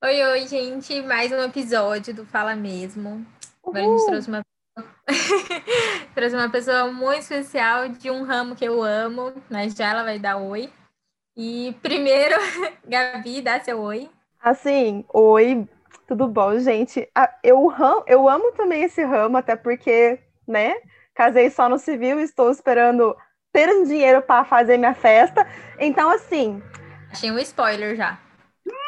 Oi, oi, gente. Mais um episódio do Fala Mesmo. Agora a gente trouxe uma... trouxe uma pessoa muito especial de um ramo que eu amo, mas já ela vai dar oi. E primeiro, Gabi, dá seu oi. Assim, oi, tudo bom, gente? Ah, eu, eu amo também esse ramo, até porque, né, casei só no civil, estou esperando ter um dinheiro para fazer minha festa. Então, assim. Achei um spoiler já.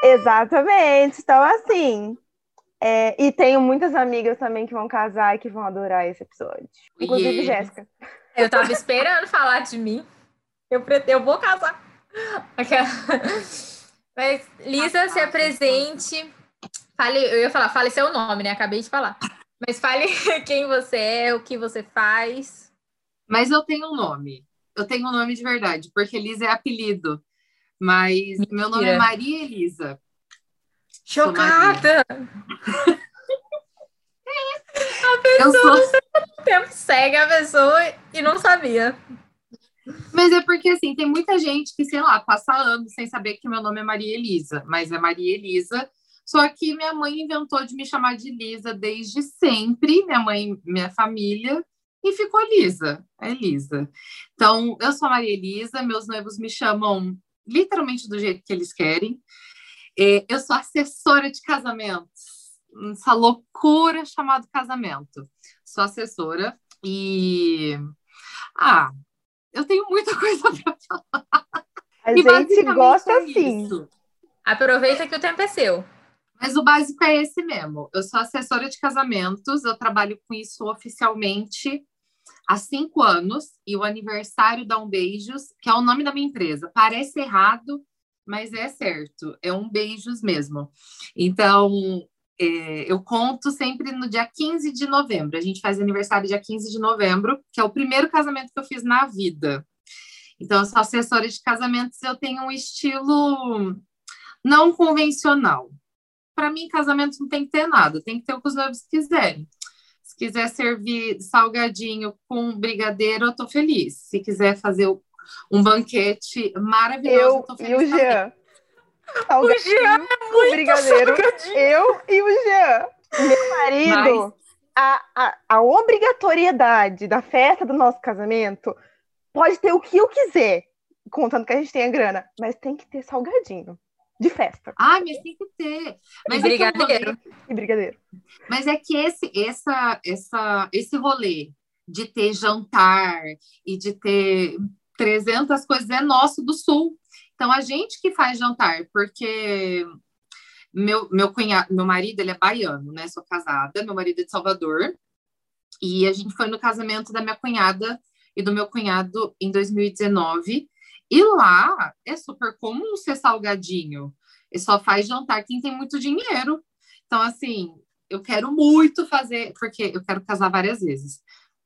Exatamente. Então, assim. É, e tenho muitas amigas também que vão casar e que vão adorar esse episódio. Inclusive, yeah. Jéssica. Eu tava esperando falar de mim. Eu, eu vou casar. Mas, Lisa, se apresente. Fale, eu ia falar, fale seu nome, né? Acabei de falar. Mas fale quem você é, o que você faz. Mas eu tenho um nome. Eu tenho um nome de verdade, porque Lisa é apelido. Mas Mentira. meu nome é Maria Elisa. Chocada! a pessoa sou... tempo segue a pessoa e não sabia. Mas é porque, assim, tem muita gente que, sei lá, passa anos sem saber que meu nome é Maria Elisa, mas é Maria Elisa. Só que minha mãe inventou de me chamar de Elisa desde sempre, minha mãe, minha família, e ficou Elisa, é Elisa. Então, eu sou a Maria Elisa, meus noivos me chamam literalmente do jeito que eles querem. É, eu sou assessora de casamentos, essa loucura chamada casamento. Sou assessora e. Ah, eu tenho muita coisa para falar. A e gente gosta é assim. Aproveita que o tempo é seu. Mas o básico é esse mesmo. Eu sou assessora de casamentos, eu trabalho com isso oficialmente há cinco anos e o aniversário da Um Beijos, que é o nome da minha empresa. Parece errado, mas é certo, é um beijos mesmo. Então, é, eu conto sempre no dia 15 de novembro. A gente faz aniversário dia 15 de novembro, que é o primeiro casamento que eu fiz na vida. Então, eu sou assessora de casamentos, eu tenho um estilo não convencional. Para mim, casamento não tem que ter nada, tem que ter o que os noivos quiserem. Se quiser servir salgadinho com brigadeiro, eu tô feliz. Se quiser fazer um banquete maravilhoso, eu, eu tô feliz. E o Jean. Salgadinho, o Jean é muito brigadeiro. Salgadinho. Eu e o Jean. Meu marido, Mas... a, a, a obrigatoriedade da festa do nosso casamento pode ter o que eu quiser, contando que a gente tenha grana, mas tem que ter salgadinho de festa. Ah, mas tem que ter. Mas e brigadeiro. É e brigadeiro. Mas é que esse, essa, essa, esse rolê de ter jantar e de ter 300 coisas é nosso do Sul. Então, a gente que faz jantar, porque meu, meu cunhado, meu marido, ele é baiano, né? Sou casada, meu marido é de Salvador. E a gente foi no casamento da minha cunhada e do meu cunhado em 2019. E lá é super comum ser salgadinho. E só faz jantar quem tem muito dinheiro. Então, assim, eu quero muito fazer, porque eu quero casar várias vezes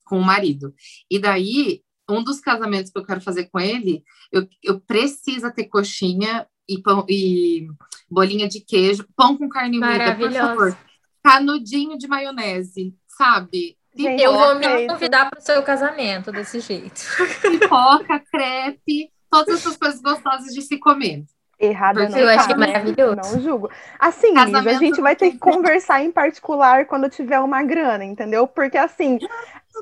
com o marido. E daí, um dos casamentos que eu quero fazer com ele, eu, eu preciso ter coxinha e, pão, e bolinha de queijo, pão com carne moída, por favor. Canudinho de maionese, sabe? Gente, eu vou me convidar para o seu casamento desse jeito. Pipoca, crepe, todas essas coisas gostosas de se comer. Errada não Eu achei maravilhoso. Não julgo. Assim, Lisa, a gente vai ter que conversar em particular quando tiver uma grana, entendeu? Porque assim,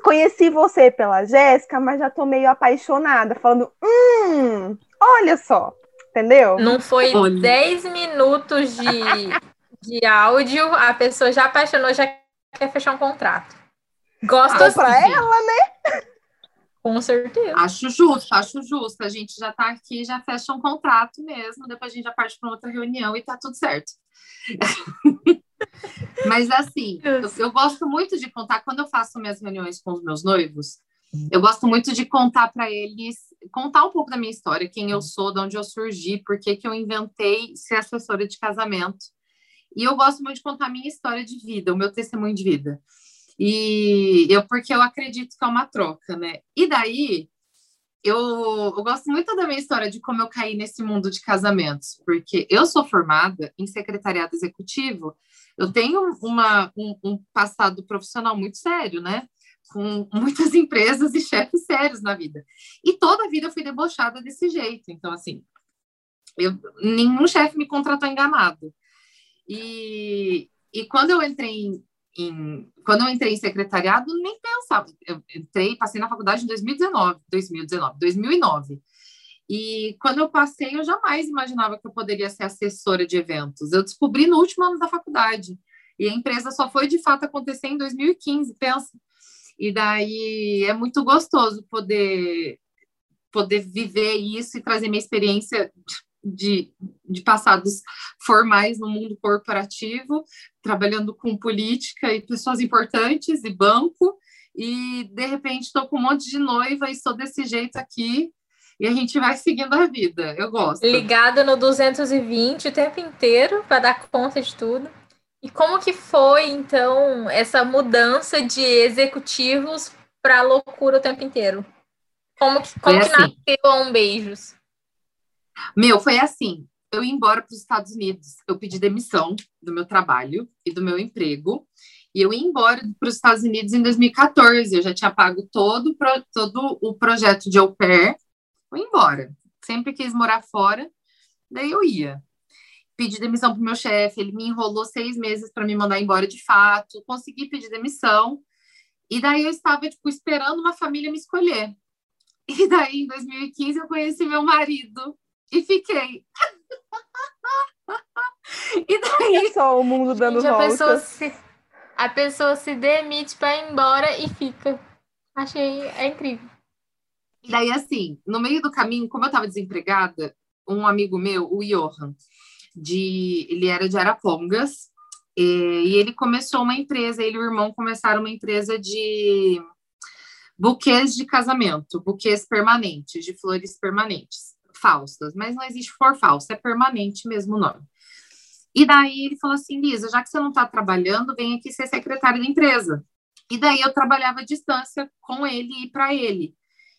conheci você pela Jéssica, mas já tô meio apaixonada, falando, hum, olha só, entendeu? Não foi 10 minutos de, de áudio, a pessoa já apaixonou, já quer fechar um contrato. Gosto ah, assim. pra ela, né? Com certeza. Acho justo, acho justo. A gente já está aqui, já fecha um contrato mesmo, depois a gente já parte para outra reunião e tá tudo certo. Mas assim, eu, eu, gosto muito de contar, quando eu faço minhas reuniões com os meus noivos, eu gosto muito de contar para eles, contar um pouco da minha história, quem eu sou, de onde eu surgi, por que eu inventei ser assessora de casamento. E eu gosto muito de contar a minha história de vida, o meu testemunho de vida. E eu, porque eu acredito que é uma troca, né? E daí, eu, eu gosto muito da minha história de como eu caí nesse mundo de casamentos, porque eu sou formada em secretariado executivo, eu tenho uma, um, um passado profissional muito sério, né? Com muitas empresas e chefes sérios na vida. E toda a vida eu fui debochada desse jeito. Então, assim, eu, nenhum chefe me contratou enganado. E, e quando eu entrei em, em, quando eu entrei em secretariado, nem pensava. Eu entrei, passei na faculdade em 2019, 2019, 2009. E quando eu passei, eu jamais imaginava que eu poderia ser assessora de eventos. Eu descobri no último ano da faculdade. E a empresa só foi de fato acontecer em 2015, pensa. E daí é muito gostoso poder poder viver isso e trazer minha experiência de, de passados formais no mundo corporativo, trabalhando com política e pessoas importantes e banco, e de repente estou com um monte de noiva e estou desse jeito aqui, e a gente vai seguindo a vida. Eu gosto. Ligada no 220 o tempo inteiro para dar conta de tudo. E como que foi, então, essa mudança de executivos para loucura o tempo inteiro? Como que, como que assim. nasceu um Beijos? Meu, foi assim. Eu ia embora para os Estados Unidos. Eu pedi demissão do meu trabalho e do meu emprego. E eu ia embora para os Estados Unidos em 2014. Eu já tinha pago todo, todo o projeto de au pair. Eu ia embora. Sempre quis morar fora. Daí eu ia pedi demissão pro meu chefe, ele me enrolou seis meses para me mandar embora de fato, consegui pedir demissão, e daí eu estava, tipo, esperando uma família me escolher. E daí, em 2015, eu conheci meu marido e fiquei. e daí... É só o mundo dando Gente, volta. A pessoa, se, a pessoa se demite para ir embora e fica. Achei, é incrível. E daí, assim, no meio do caminho, como eu estava desempregada, um amigo meu, o Johan, de ele era de Arapongas e, e ele começou uma empresa, ele e o irmão começaram uma empresa de buquês de casamento, buquês permanentes, de flores permanentes, falsas, mas não existe flor falsa, é permanente mesmo o nome. E daí ele falou assim, Lisa, já que você não está trabalhando, vem aqui ser secretária da empresa. E daí eu trabalhava à distância com ele e para ele.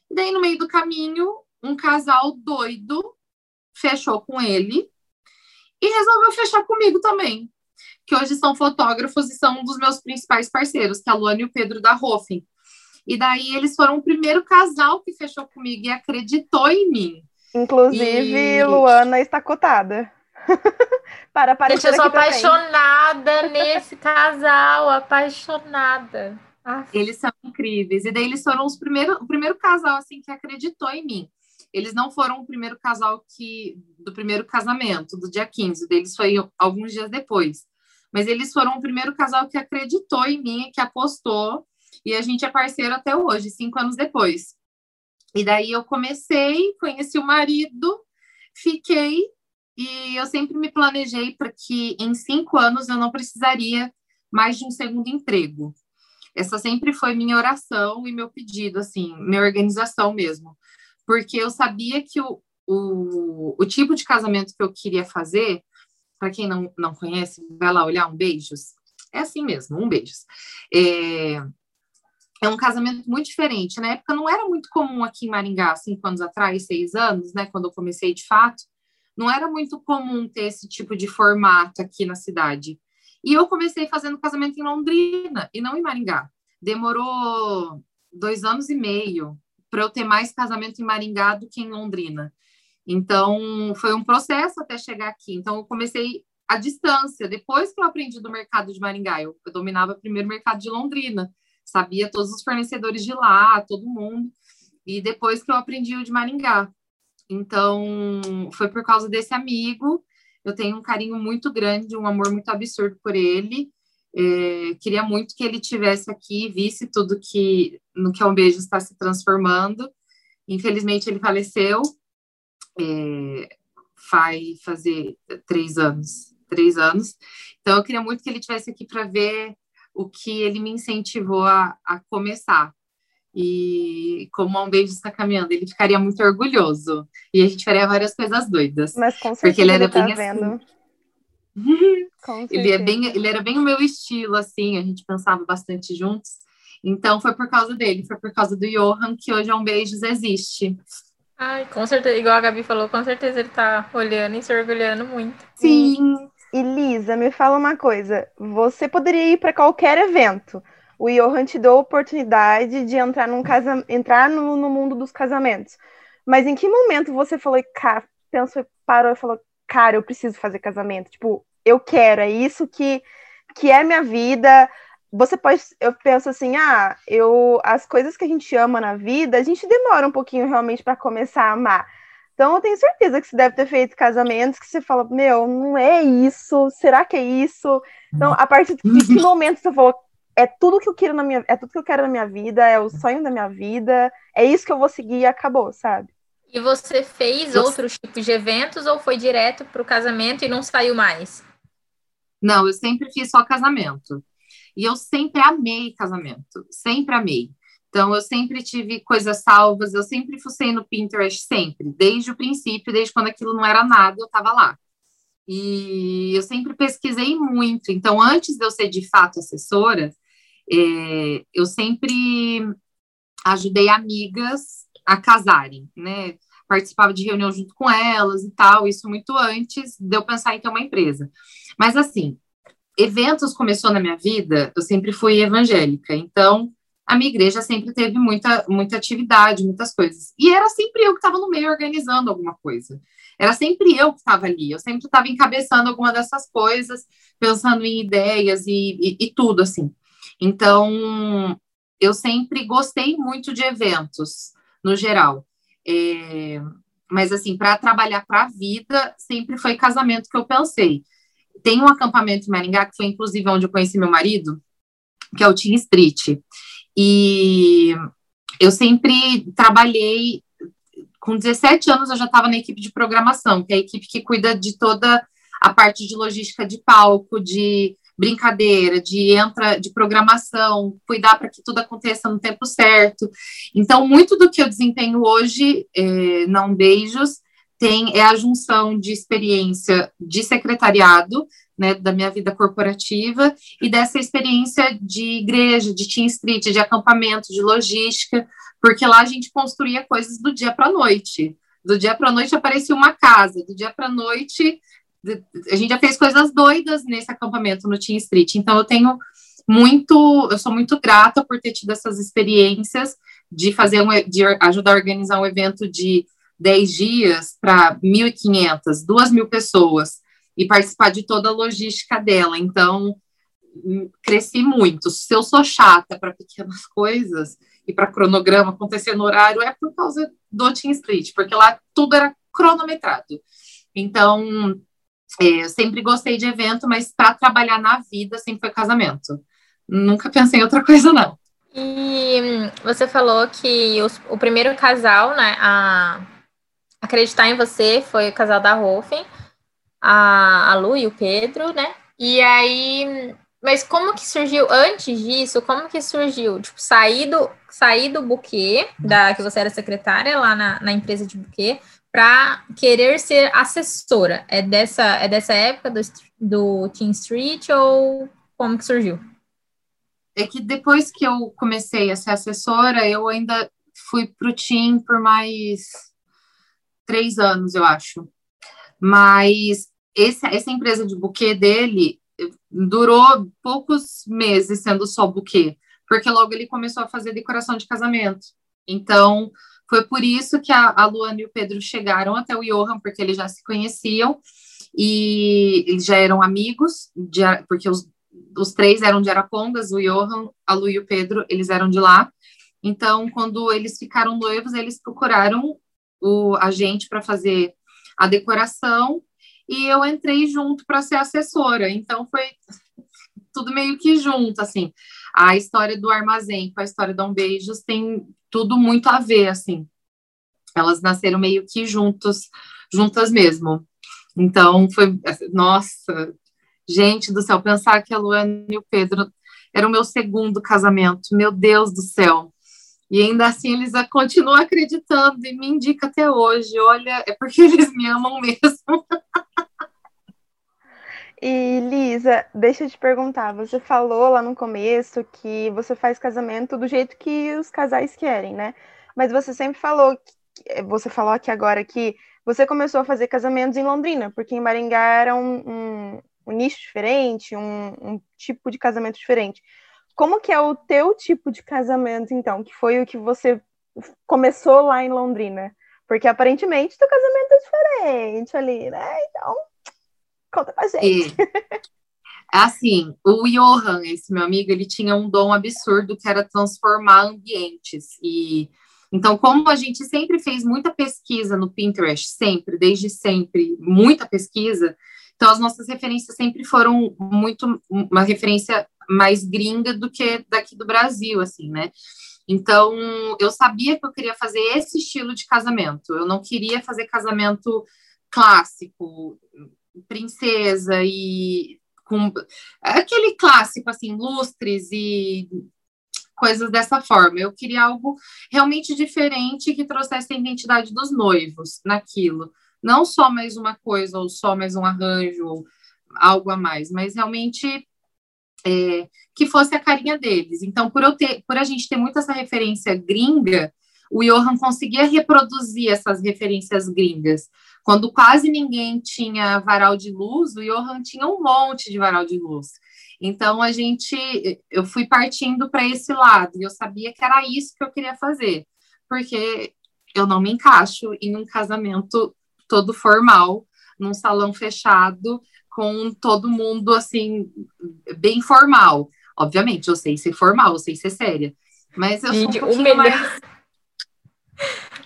E daí no meio do caminho, um casal doido fechou com ele e resolveu fechar comigo também, que hoje são fotógrafos e são um dos meus principais parceiros, que é a Luana e o Pedro da Hofen. E daí eles foram o primeiro casal que fechou comigo e acreditou em mim. Inclusive, e... Luana está cotada. Para aparecer Gente, eu sou apaixonada também. nesse casal, apaixonada. Eles são incríveis. E daí eles foram os primeiros, o primeiro casal assim que acreditou em mim. Eles não foram o primeiro casal que do primeiro casamento, do dia 15, deles foi alguns dias depois. Mas eles foram o primeiro casal que acreditou em mim, que apostou, e a gente é parceiro até hoje, cinco anos depois. E daí eu comecei, conheci o marido, fiquei, e eu sempre me planejei para que em cinco anos eu não precisaria mais de um segundo emprego. Essa sempre foi minha oração e meu pedido, assim, minha organização mesmo porque eu sabia que o, o, o tipo de casamento que eu queria fazer, para quem não, não conhece, vai lá olhar um beijos. É assim mesmo, um beijos. É, é um casamento muito diferente. Na época não era muito comum aqui em Maringá, cinco anos atrás, seis anos, né, quando eu comecei de fato, não era muito comum ter esse tipo de formato aqui na cidade. E eu comecei fazendo casamento em Londrina e não em Maringá. Demorou dois anos e meio para eu ter mais casamento em Maringá do que em Londrina. Então, foi um processo até chegar aqui. Então, eu comecei à distância. Depois que eu aprendi do mercado de Maringá, eu, eu dominava primeiro o mercado de Londrina, sabia todos os fornecedores de lá, todo mundo. E depois que eu aprendi o de Maringá. Então, foi por causa desse amigo. Eu tenho um carinho muito grande, um amor muito absurdo por ele. É, queria muito que ele tivesse aqui, visse tudo que no que é um beijo está se transformando. Infelizmente ele faleceu, é, vai fazer três anos, três anos. Então eu queria muito que ele tivesse aqui para ver o que ele me incentivou a, a começar. E como um beijo está caminhando, ele ficaria muito orgulhoso. E a gente faria várias coisas doidas. Mas com certeza porque ele era tá bem vendo. Assim, ele, é bem, ele era bem o meu estilo, assim, a gente pensava bastante juntos. Então foi por causa dele, foi por causa do Johan que hoje um beijos existe. Ai, com certeza, igual a Gabi falou, com certeza ele tá olhando e se orgulhando muito. Sim. E Lisa, me fala uma coisa. Você poderia ir para qualquer evento. O Johan te deu a oportunidade de entrar, num casa... entrar no, no mundo dos casamentos. Mas em que momento você falou, pensou, parou e falou, cara, eu preciso fazer casamento. Tipo, eu quero, é isso que, que é minha vida. Você pode, eu penso assim, ah, eu as coisas que a gente ama na vida, a gente demora um pouquinho realmente para começar a amar. Então eu tenho certeza que você deve ter feito casamentos que você fala, meu, não é isso, será que é isso? Então, a partir de que momento você falou, é tudo que eu quero na minha, é tudo que eu quero na minha vida, é o sonho da minha vida, é isso que eu vou seguir e acabou, sabe? E você fez outros tipos de eventos ou foi direto para o casamento e não saiu mais? Não, eu sempre fiz só casamento. E eu sempre amei casamento, sempre amei. Então, eu sempre tive coisas salvas, eu sempre fucei no Pinterest, sempre, desde o princípio, desde quando aquilo não era nada, eu estava lá. E eu sempre pesquisei muito. Então, antes de eu ser de fato assessora, é, eu sempre ajudei amigas a casarem, né? Participava de reunião junto com elas e tal, isso muito antes de eu pensar em ter uma empresa. Mas, assim, eventos começou na minha vida, eu sempre fui evangélica, então a minha igreja sempre teve muita, muita atividade, muitas coisas. E era sempre eu que estava no meio organizando alguma coisa. Era sempre eu que estava ali, eu sempre estava encabeçando alguma dessas coisas, pensando em ideias e, e, e tudo, assim. Então, eu sempre gostei muito de eventos, no geral. É, mas, assim, para trabalhar para a vida, sempre foi casamento que eu pensei. Tem um acampamento em Maringá, que foi inclusive onde eu conheci meu marido, que é o Team Street. E eu sempre trabalhei, com 17 anos eu já estava na equipe de programação, que é a equipe que cuida de toda a parte de logística de palco, de brincadeira, de entra de programação, cuidar para que tudo aconteça no tempo certo. Então, muito do que eu desempenho hoje, é, não beijos, tem é a junção de experiência de secretariado, né, da minha vida corporativa e dessa experiência de igreja, de Team Street, de acampamento, de logística, porque lá a gente construía coisas do dia para a noite. Do dia para a noite aparecia uma casa, do dia para a noite a gente já fez coisas doidas nesse acampamento no Team Street. Então eu tenho muito, eu sou muito grata por ter tido essas experiências de fazer um, de ajudar a organizar um evento de 10 dias para 1.500, 2.000 pessoas e participar de toda a logística dela. Então, hum, cresci muito. Se eu sou chata para pequenas coisas e para cronograma acontecer no horário, é por causa do Team Street, porque lá tudo era cronometrado. Então, é, sempre gostei de evento, mas para trabalhar na vida sempre foi casamento. Nunca pensei em outra coisa, não. E você falou que os, o primeiro casal, né, a acreditar em você foi o casal da Rofen a, a Lu e o Pedro, né? E aí, mas como que surgiu antes disso? Como que surgiu? Tipo, sair do, sair do buquê, da, que você era secretária lá na, na empresa de buquê, para querer ser assessora. É dessa, é dessa época do, do Team Street ou como que surgiu? É que depois que eu comecei a ser assessora, eu ainda fui para o Team por mais três anos, eu acho. Mas esse, essa empresa de buquê dele durou poucos meses sendo só buquê, porque logo ele começou a fazer decoração de casamento. Então, foi por isso que a, a Luana e o Pedro chegaram até o Johan, porque eles já se conheciam e eles já eram amigos, de, porque os, os três eram de Arapongas, o Johan, a Lu e o Pedro, eles eram de lá. Então, quando eles ficaram noivos, eles procuraram o, a gente para fazer a decoração e eu entrei junto para ser assessora. Então foi tudo meio que junto, assim. A história do armazém com a história da Um Beijos tem tudo muito a ver, assim. Elas nasceram meio que juntos, juntas mesmo. Então foi, nossa, gente do céu, pensar que a Luana e o Pedro era o meu segundo casamento. Meu Deus do céu. E ainda assim eles continuam acreditando e me indicam até hoje. Olha, é porque eles me amam mesmo. E Lisa, deixa eu te perguntar, você falou lá no começo que você faz casamento do jeito que os casais querem, né? Mas você sempre falou, que, você falou aqui agora que você começou a fazer casamentos em Londrina, porque em Maringá era um, um, um nicho diferente, um, um, tipo de casamento diferente. Como que é o teu tipo de casamento, então, que foi o que você começou lá em Londrina? Porque aparentemente teu casamento é diferente ali, né? Então, Conta pra gente. É. Assim, o Johan, esse meu amigo, ele tinha um dom absurdo que era transformar ambientes. E então, como a gente sempre fez muita pesquisa no Pinterest, sempre, desde sempre, muita pesquisa, então as nossas referências sempre foram muito uma referência mais gringa do que daqui do Brasil, assim, né? Então, eu sabia que eu queria fazer esse estilo de casamento. Eu não queria fazer casamento clássico, princesa e com aquele clássico assim, lustres e coisas dessa forma. Eu queria algo realmente diferente que trouxesse a identidade dos noivos naquilo. Não só mais uma coisa, ou só mais um arranjo, ou algo a mais, mas realmente é, que fosse a carinha deles. Então, por, eu ter, por a gente ter muito essa referência gringa, o Johan conseguia reproduzir essas referências gringas. Quando quase ninguém tinha varal de luz, o Johan tinha um monte de varal de luz. Então a gente, eu fui partindo para esse lado e eu sabia que era isso que eu queria fazer, porque eu não me encaixo em um casamento todo formal, num salão fechado, com todo mundo assim, bem formal. Obviamente, eu sei ser formal, eu sei ser séria. Mas eu Gente, sou um o melhor... mais...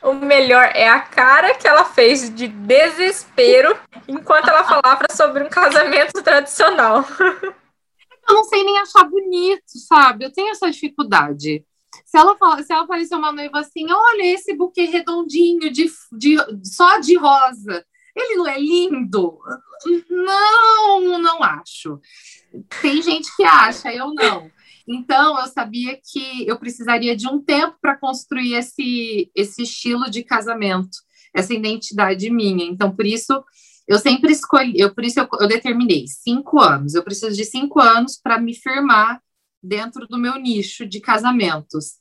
O melhor é a cara que ela fez de desespero enquanto ela falava sobre um casamento tradicional. Eu não sei nem achar bonito, sabe? Eu tenho essa dificuldade. Se ela, fala, se ela aparecer uma noiva assim, olha esse buquê redondinho de, de só de rosa, ele não é lindo? Não, não acho. Tem gente que acha, eu não. Então, eu sabia que eu precisaria de um tempo para construir esse, esse estilo de casamento, essa identidade minha. Então, por isso, eu sempre escolhi, eu, por isso eu, eu determinei cinco anos. Eu preciso de cinco anos para me firmar dentro do meu nicho de casamentos.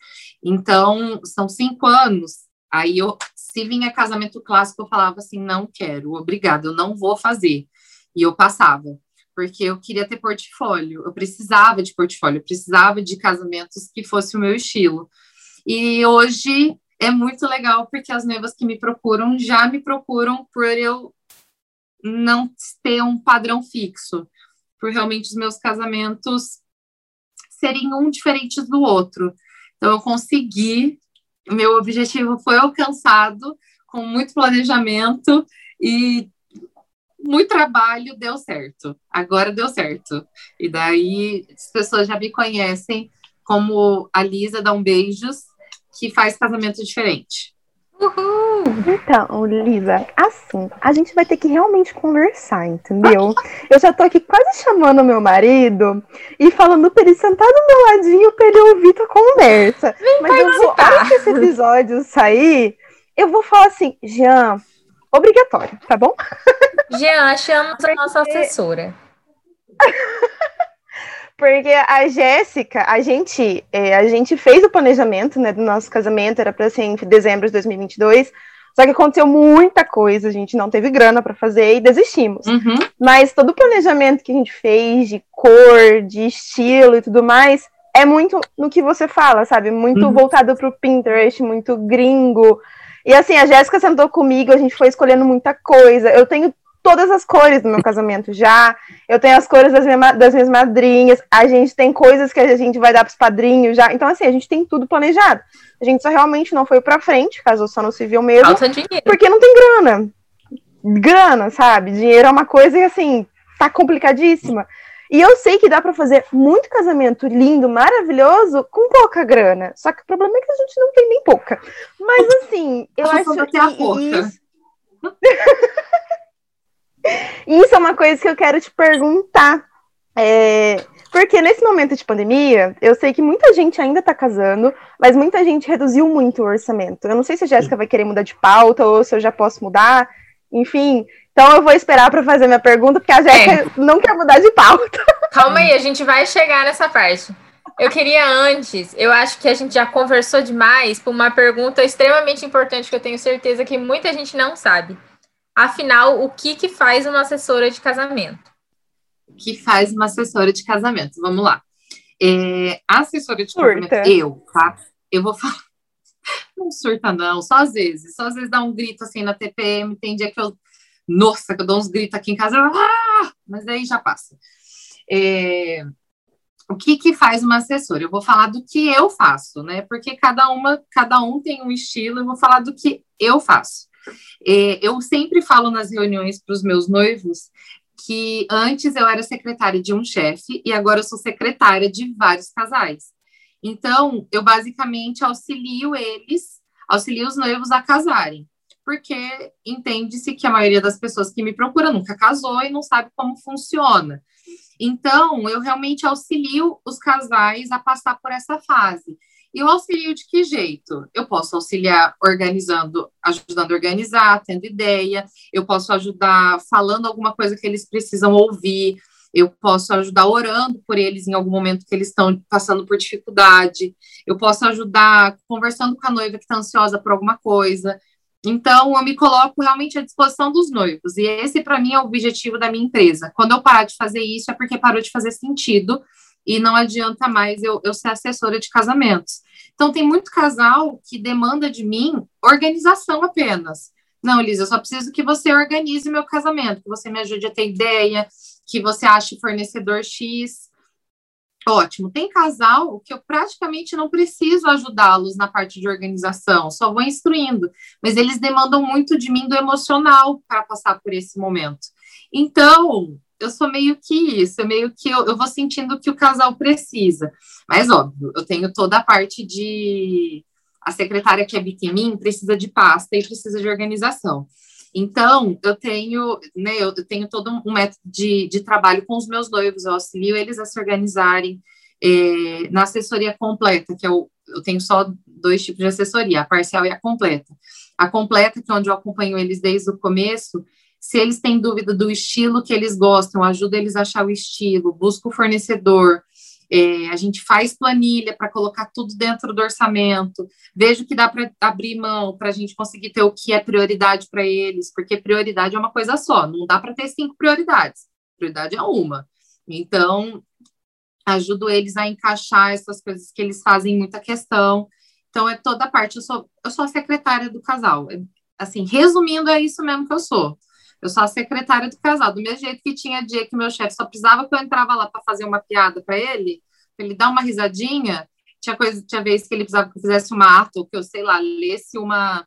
Então, são cinco anos. Aí, eu, se vinha casamento clássico, eu falava assim: não quero, obrigado, eu não vou fazer. E eu passava porque eu queria ter portfólio, eu precisava de portfólio, eu precisava de casamentos que fosse o meu estilo. E hoje é muito legal porque as noivas que me procuram já me procuram por eu não ter um padrão fixo, por realmente os meus casamentos serem um diferentes do outro. Então eu consegui, meu objetivo foi alcançado com muito planejamento e muito trabalho, deu certo. Agora deu certo. E daí as pessoas já me conhecem como a Lisa dá um beijos, que faz casamento diferente. Uhul. Então, Lisa, assim, a gente vai ter que realmente conversar, entendeu? Eu já tô aqui quase chamando meu marido e falando pra ele sentar do meu ladinho pra ele ouvir tua conversa. Vem Mas eu vou, antes desse episódio sair, eu vou falar assim, Jean, obrigatório, tá bom? Jean, achamos a nossa assessora. Porque a Jéssica, a gente, é, a gente fez o planejamento né, do nosso casamento, era para ser em dezembro de 2022, só que aconteceu muita coisa, a gente não teve grana para fazer e desistimos. Uhum. Mas todo o planejamento que a gente fez de cor, de estilo e tudo mais, é muito no que você fala, sabe? Muito Uhum. voltado pro Pinterest, muito gringo. E assim, a Jéssica sentou comigo, a gente foi escolhendo muita coisa. Eu tenho todas as cores do meu casamento já. Eu tenho as cores das, minha, das minhas madrinhas. A gente tem coisas que a gente vai dar pros padrinhos já. Então, assim, a gente tem tudo planejado. A gente só realmente não foi pra frente, casou só no civil mesmo, Falta dinheiro. porque não tem grana. Grana, sabe? Dinheiro é uma coisa que, assim, tá complicadíssima. E eu sei que dá pra fazer muito casamento lindo, maravilhoso, com pouca grana. Só que o problema é que a gente não tem nem pouca. Mas, assim, eu Acho acho que isso... Isso é uma coisa que eu quero te perguntar. É, Porque nesse momento de pandemia, eu sei que muita gente ainda tá casando, mas muita gente reduziu muito o orçamento. Eu não sei se a Jéssica vai querer mudar de pauta ou se eu já posso mudar. Enfim, então eu vou esperar para fazer minha pergunta, porque a Jéssica não quer mudar de pauta. Calma aí, a gente vai chegar nessa parte. Eu queria antes, eu acho que a gente já conversou demais por uma pergunta extremamente importante que eu tenho certeza que muita gente não sabe. Afinal, o que que faz uma assessora de casamento? que faz uma assessora de casamento. Vamos lá. É, assessora de Surta. casamento, eu, tá? Eu vou falar. Não surta, não, só às vezes. Só às vezes dá um grito assim na TPM. Tem dia que eu. Nossa, que eu dou uns gritos aqui em casa. Ah! mas aí já passa. É, o que, que faz uma assessora? Eu vou falar do que eu faço, né? Porque cada uma, cada um tem um estilo, eu vou falar do que eu faço. É, eu sempre falo nas reuniões para os meus noivos que antes eu era secretária de um chefe e agora eu sou secretária de vários casais. Então, eu basicamente auxilio eles, auxilio os noivos a casarem, porque entende-se que a maioria das pessoas que me procuram nunca casou e não sabe como funciona. Então, eu realmente auxilio os casais a passar por essa fase. E eu auxilio de que jeito? Eu posso auxiliar organizando, ajudando a organizar, tendo ideia, eu posso ajudar falando alguma coisa que eles precisam ouvir, eu posso ajudar orando por eles em algum momento que eles estão passando por dificuldade, eu posso ajudar conversando com a noiva que está ansiosa por alguma coisa. Então, eu me coloco realmente à disposição dos noivos, e esse, para mim, é o objetivo da minha empresa. Quando eu parar de fazer isso, é porque parou de fazer sentido e não adianta mais eu, eu ser assessora de casamentos. Então, tem muito casal que demanda de mim organização apenas. Não, Elisa, eu só preciso que você organize meu casamento, que você me ajude a ter ideia, que você ache fornecedor X. Ótimo. Tem casal que eu praticamente não preciso ajudá-los na parte de organização, só vou instruindo, mas eles demandam muito de mim do emocional para passar por esse momento. Então, eu sou meio que isso, eu meio que eu, eu vou sentindo que o casal precisa. Mas, óbvio, eu tenho toda a parte de. A secretária que habita em mim precisa de pasta e precisa de organização. Então, eu tenho, né, eu tenho todo um método de, de trabalho com os meus noivos, eu auxilio eles a se organizarem é, na assessoria completa, que eu, eu tenho só dois tipos de assessoria, a parcial e a completa. A completa, que é onde eu acompanho eles desde o começo, se eles têm dúvida do estilo que eles gostam, ajuda eles a achar o estilo, busca o fornecedor. É, a gente faz planilha para colocar tudo dentro do orçamento. Vejo que dá para abrir mão para a gente conseguir ter o que é prioridade para eles, porque prioridade é uma coisa só, não dá para ter cinco prioridades. Prioridade é uma. Então, ajudo eles a encaixar essas coisas que eles fazem muita questão. Então, é toda a parte. Eu sou, eu sou a secretária do casal. É, assim, resumindo, é isso mesmo que eu sou. Eu sou a secretária do casal. Do mesmo jeito que tinha dia que meu chefe só precisava que eu entrava lá para fazer uma piada para ele, pra ele dar uma risadinha. Tinha, coisa, tinha vez que ele precisava que eu fizesse uma ata, ou que eu, sei lá, lesse uma.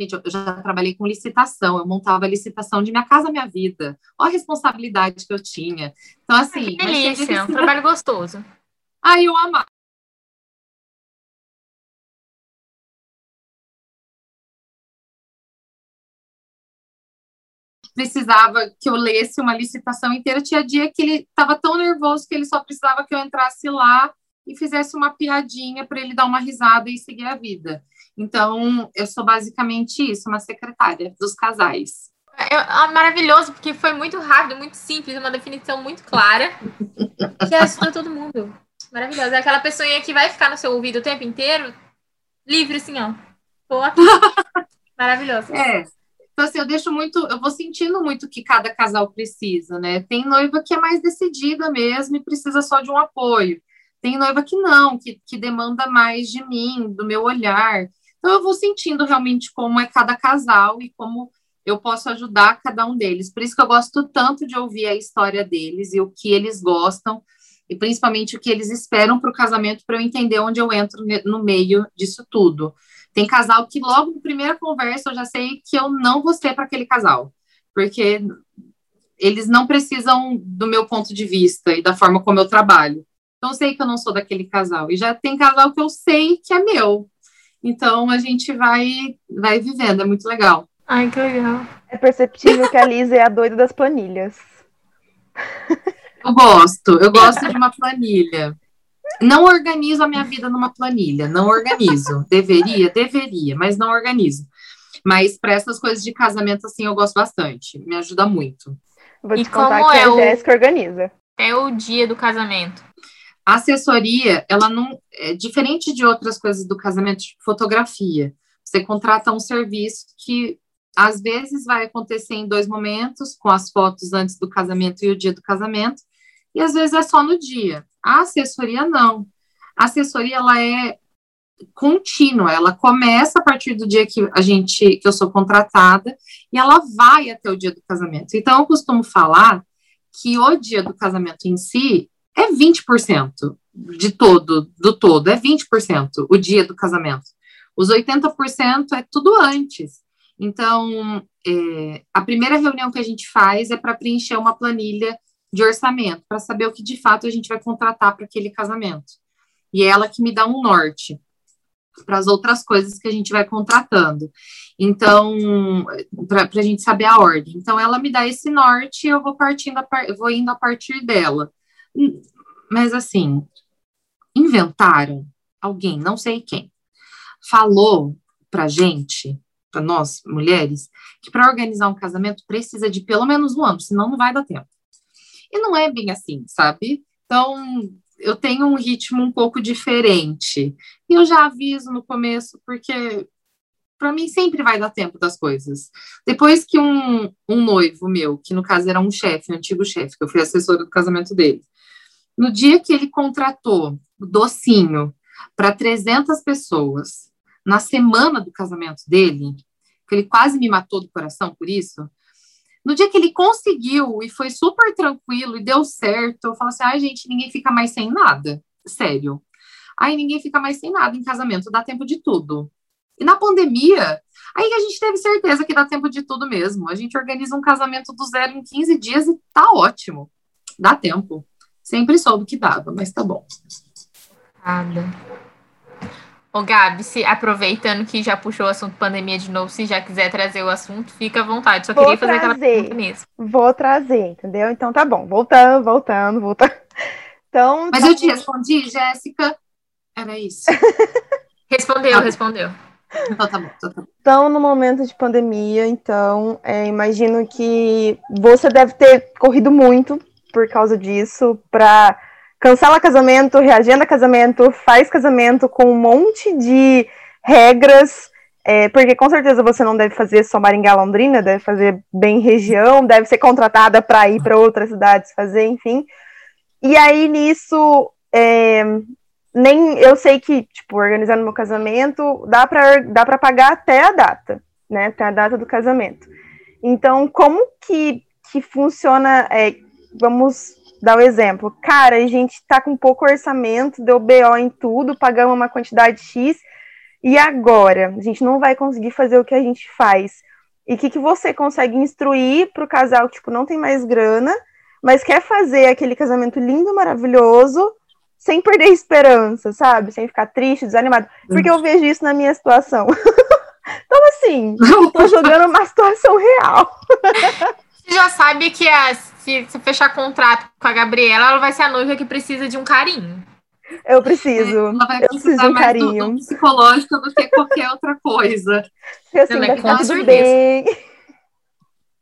Gente, eu já trabalhei com licitação, eu montava a licitação de Minha Casa Minha Vida. Olha a responsabilidade que eu tinha. Então, assim. Que delícia, é um trabalho gostoso. Aí eu amava. Precisava que eu lesse uma licitação inteira. Tinha dia que ele estava tão nervoso que ele só precisava que eu entrasse lá e fizesse uma piadinha para ele dar uma risada e seguir a vida. Então, eu sou basicamente isso, uma secretária dos casais. É, é maravilhoso, porque foi muito rápido, muito simples, uma definição muito clara, que ajuda todo mundo. Maravilhoso. É aquela pessoa que vai ficar no seu ouvido o tempo inteiro, livre assim, ó. Aqui. Maravilhoso. É, então, assim, eu deixo muito, eu vou sentindo muito que cada casal precisa, né? Tem noiva que é mais decidida mesmo e precisa só de um apoio. Tem noiva que não, que, que demanda mais de mim, do meu olhar. Então, eu vou sentindo realmente como é cada casal e como eu posso ajudar cada um deles. Por isso que eu gosto tanto de ouvir a história deles e o que eles gostam, e principalmente o que eles esperam para o casamento, para eu entender onde eu entro no meio disso tudo. Tem casal que logo na primeira conversa eu já sei que eu não vou ser para aquele casal, porque eles não precisam do meu ponto de vista e da forma como eu trabalho. Então, eu sei que eu não sou daquele casal. E já tem casal que eu sei que é meu. Então, a gente vai, vai vivendo, é muito legal. Ai, que legal. É perceptível que a Lisa é a doida das planilhas. Eu gosto, eu gosto de uma planilha. Não organizo a minha vida numa planilha, não organizo. Deveria, deveria, mas não organizo. Mas para essas coisas de casamento, assim, eu gosto bastante. Me ajuda muito. Vou te e contar que é a o... Jéssica organiza. É o dia do casamento. A assessoria, ela não. É diferente de outras coisas do casamento, tipo fotografia. Você contrata um serviço que às vezes vai acontecer em dois momentos, com as fotos antes do casamento e o dia do casamento, e às vezes é só no dia. A assessoria não. A assessoria ela é contínua, ela começa a partir do dia que a gente que eu sou contratada e ela vai até o dia do casamento. Então eu costumo falar que o dia do casamento em si é 20% de todo, do todo, é 20% o dia do casamento. Os 80% é tudo antes. Então, é, a primeira reunião que a gente faz é para preencher uma planilha de orçamento, para saber o que de fato a gente vai contratar para aquele casamento. E é ela que me dá um norte para as outras coisas que a gente vai contratando. Então, para a gente saber a ordem. Então, ela me dá esse norte e eu vou partindo, a, eu vou indo a partir dela. Mas assim, inventaram alguém, não sei quem, falou para gente, para nós mulheres, que para organizar um casamento precisa de pelo menos um ano, senão não vai dar tempo. E não é bem assim, sabe? Então, eu tenho um ritmo um pouco diferente. E eu já aviso no começo, porque para mim sempre vai dar tempo das coisas. Depois que um, um noivo meu, que no caso era um chefe, um antigo chefe, que eu fui assessora do casamento dele, no dia que ele contratou o docinho para 300 pessoas, na semana do casamento dele, que ele quase me matou do coração por isso, no dia que ele conseguiu e foi super tranquilo e deu certo, eu falo assim: ai, gente, ninguém fica mais sem nada. Sério. Aí ninguém fica mais sem nada em casamento, dá tempo de tudo. E na pandemia, aí a gente teve certeza que dá tempo de tudo mesmo. A gente organiza um casamento do zero em 15 dias e tá ótimo. Dá tempo. Sempre soube que dava, mas tá bom. Nada. Ô, Gabi, se, aproveitando que já puxou o assunto pandemia de novo, se já quiser trazer o assunto, fica à vontade. Só Vou queria fazer trazer. aquela pergunta mesmo. Vou trazer, entendeu? Então tá bom. Voltando, voltando, voltando. Então, Mas eu te respondi, Jéssica. Era isso. Respondeu, respondeu. Então tá bom, então tá bom. Então, no momento de pandemia, então, é, imagino que você deve ter corrido muito por causa disso, para cancela casamento, reagenda casamento, faz casamento com um monte de regras, é, porque com certeza você não deve fazer só Maringá Londrina, deve fazer bem região, deve ser contratada para ir para outras cidades fazer, enfim. E aí nisso, é, nem eu sei que, tipo, organizando meu casamento, dá para dá para pagar até a data, né? Até a data do casamento. Então, como que, que funciona? É, vamos dar o um exemplo. Cara, a gente tá com pouco orçamento, deu BO em tudo, pagamos uma quantidade X, e agora? A gente não vai conseguir fazer o que a gente faz. E o que, que você consegue instruir para o casal que tipo, não tem mais grana, mas quer fazer aquele casamento lindo, maravilhoso, sem perder esperança, sabe? Sem ficar triste, desanimado. Porque eu vejo isso na minha situação. então, assim, tô jogando uma situação real. Você já sabe que a, se, se fechar contrato com a Gabriela, ela vai ser a noiva que precisa de um carinho. Eu preciso. Ela vai eu preciso precisar de um mais do, carinho. do psicológico do que qualquer outra coisa. Assim, Também, vai ficar tudo bem.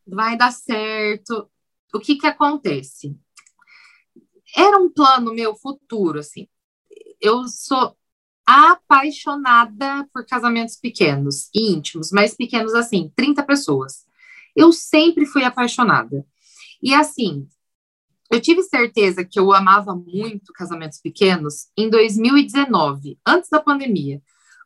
Vai dar certo. O que que acontece? Era um plano meu futuro, assim. Eu sou apaixonada por casamentos pequenos íntimos, mas pequenos assim, 30 pessoas. Eu sempre fui apaixonada. E assim, eu tive certeza que eu amava muito casamentos pequenos em 2019, antes da pandemia,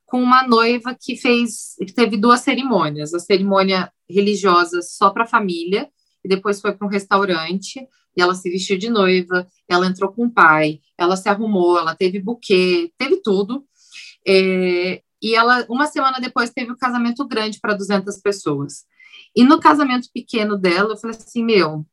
com uma noiva que fez, que teve duas cerimônias, a cerimônia religiosa só para a família e depois foi para um restaurante e ela se vestiu de noiva, ela entrou com o pai, ela se arrumou, ela teve buquê, teve tudo. É, e ela, uma semana depois, teve o casamento grande para 200 pessoas. E no casamento pequeno dela, eu falei assim: meu,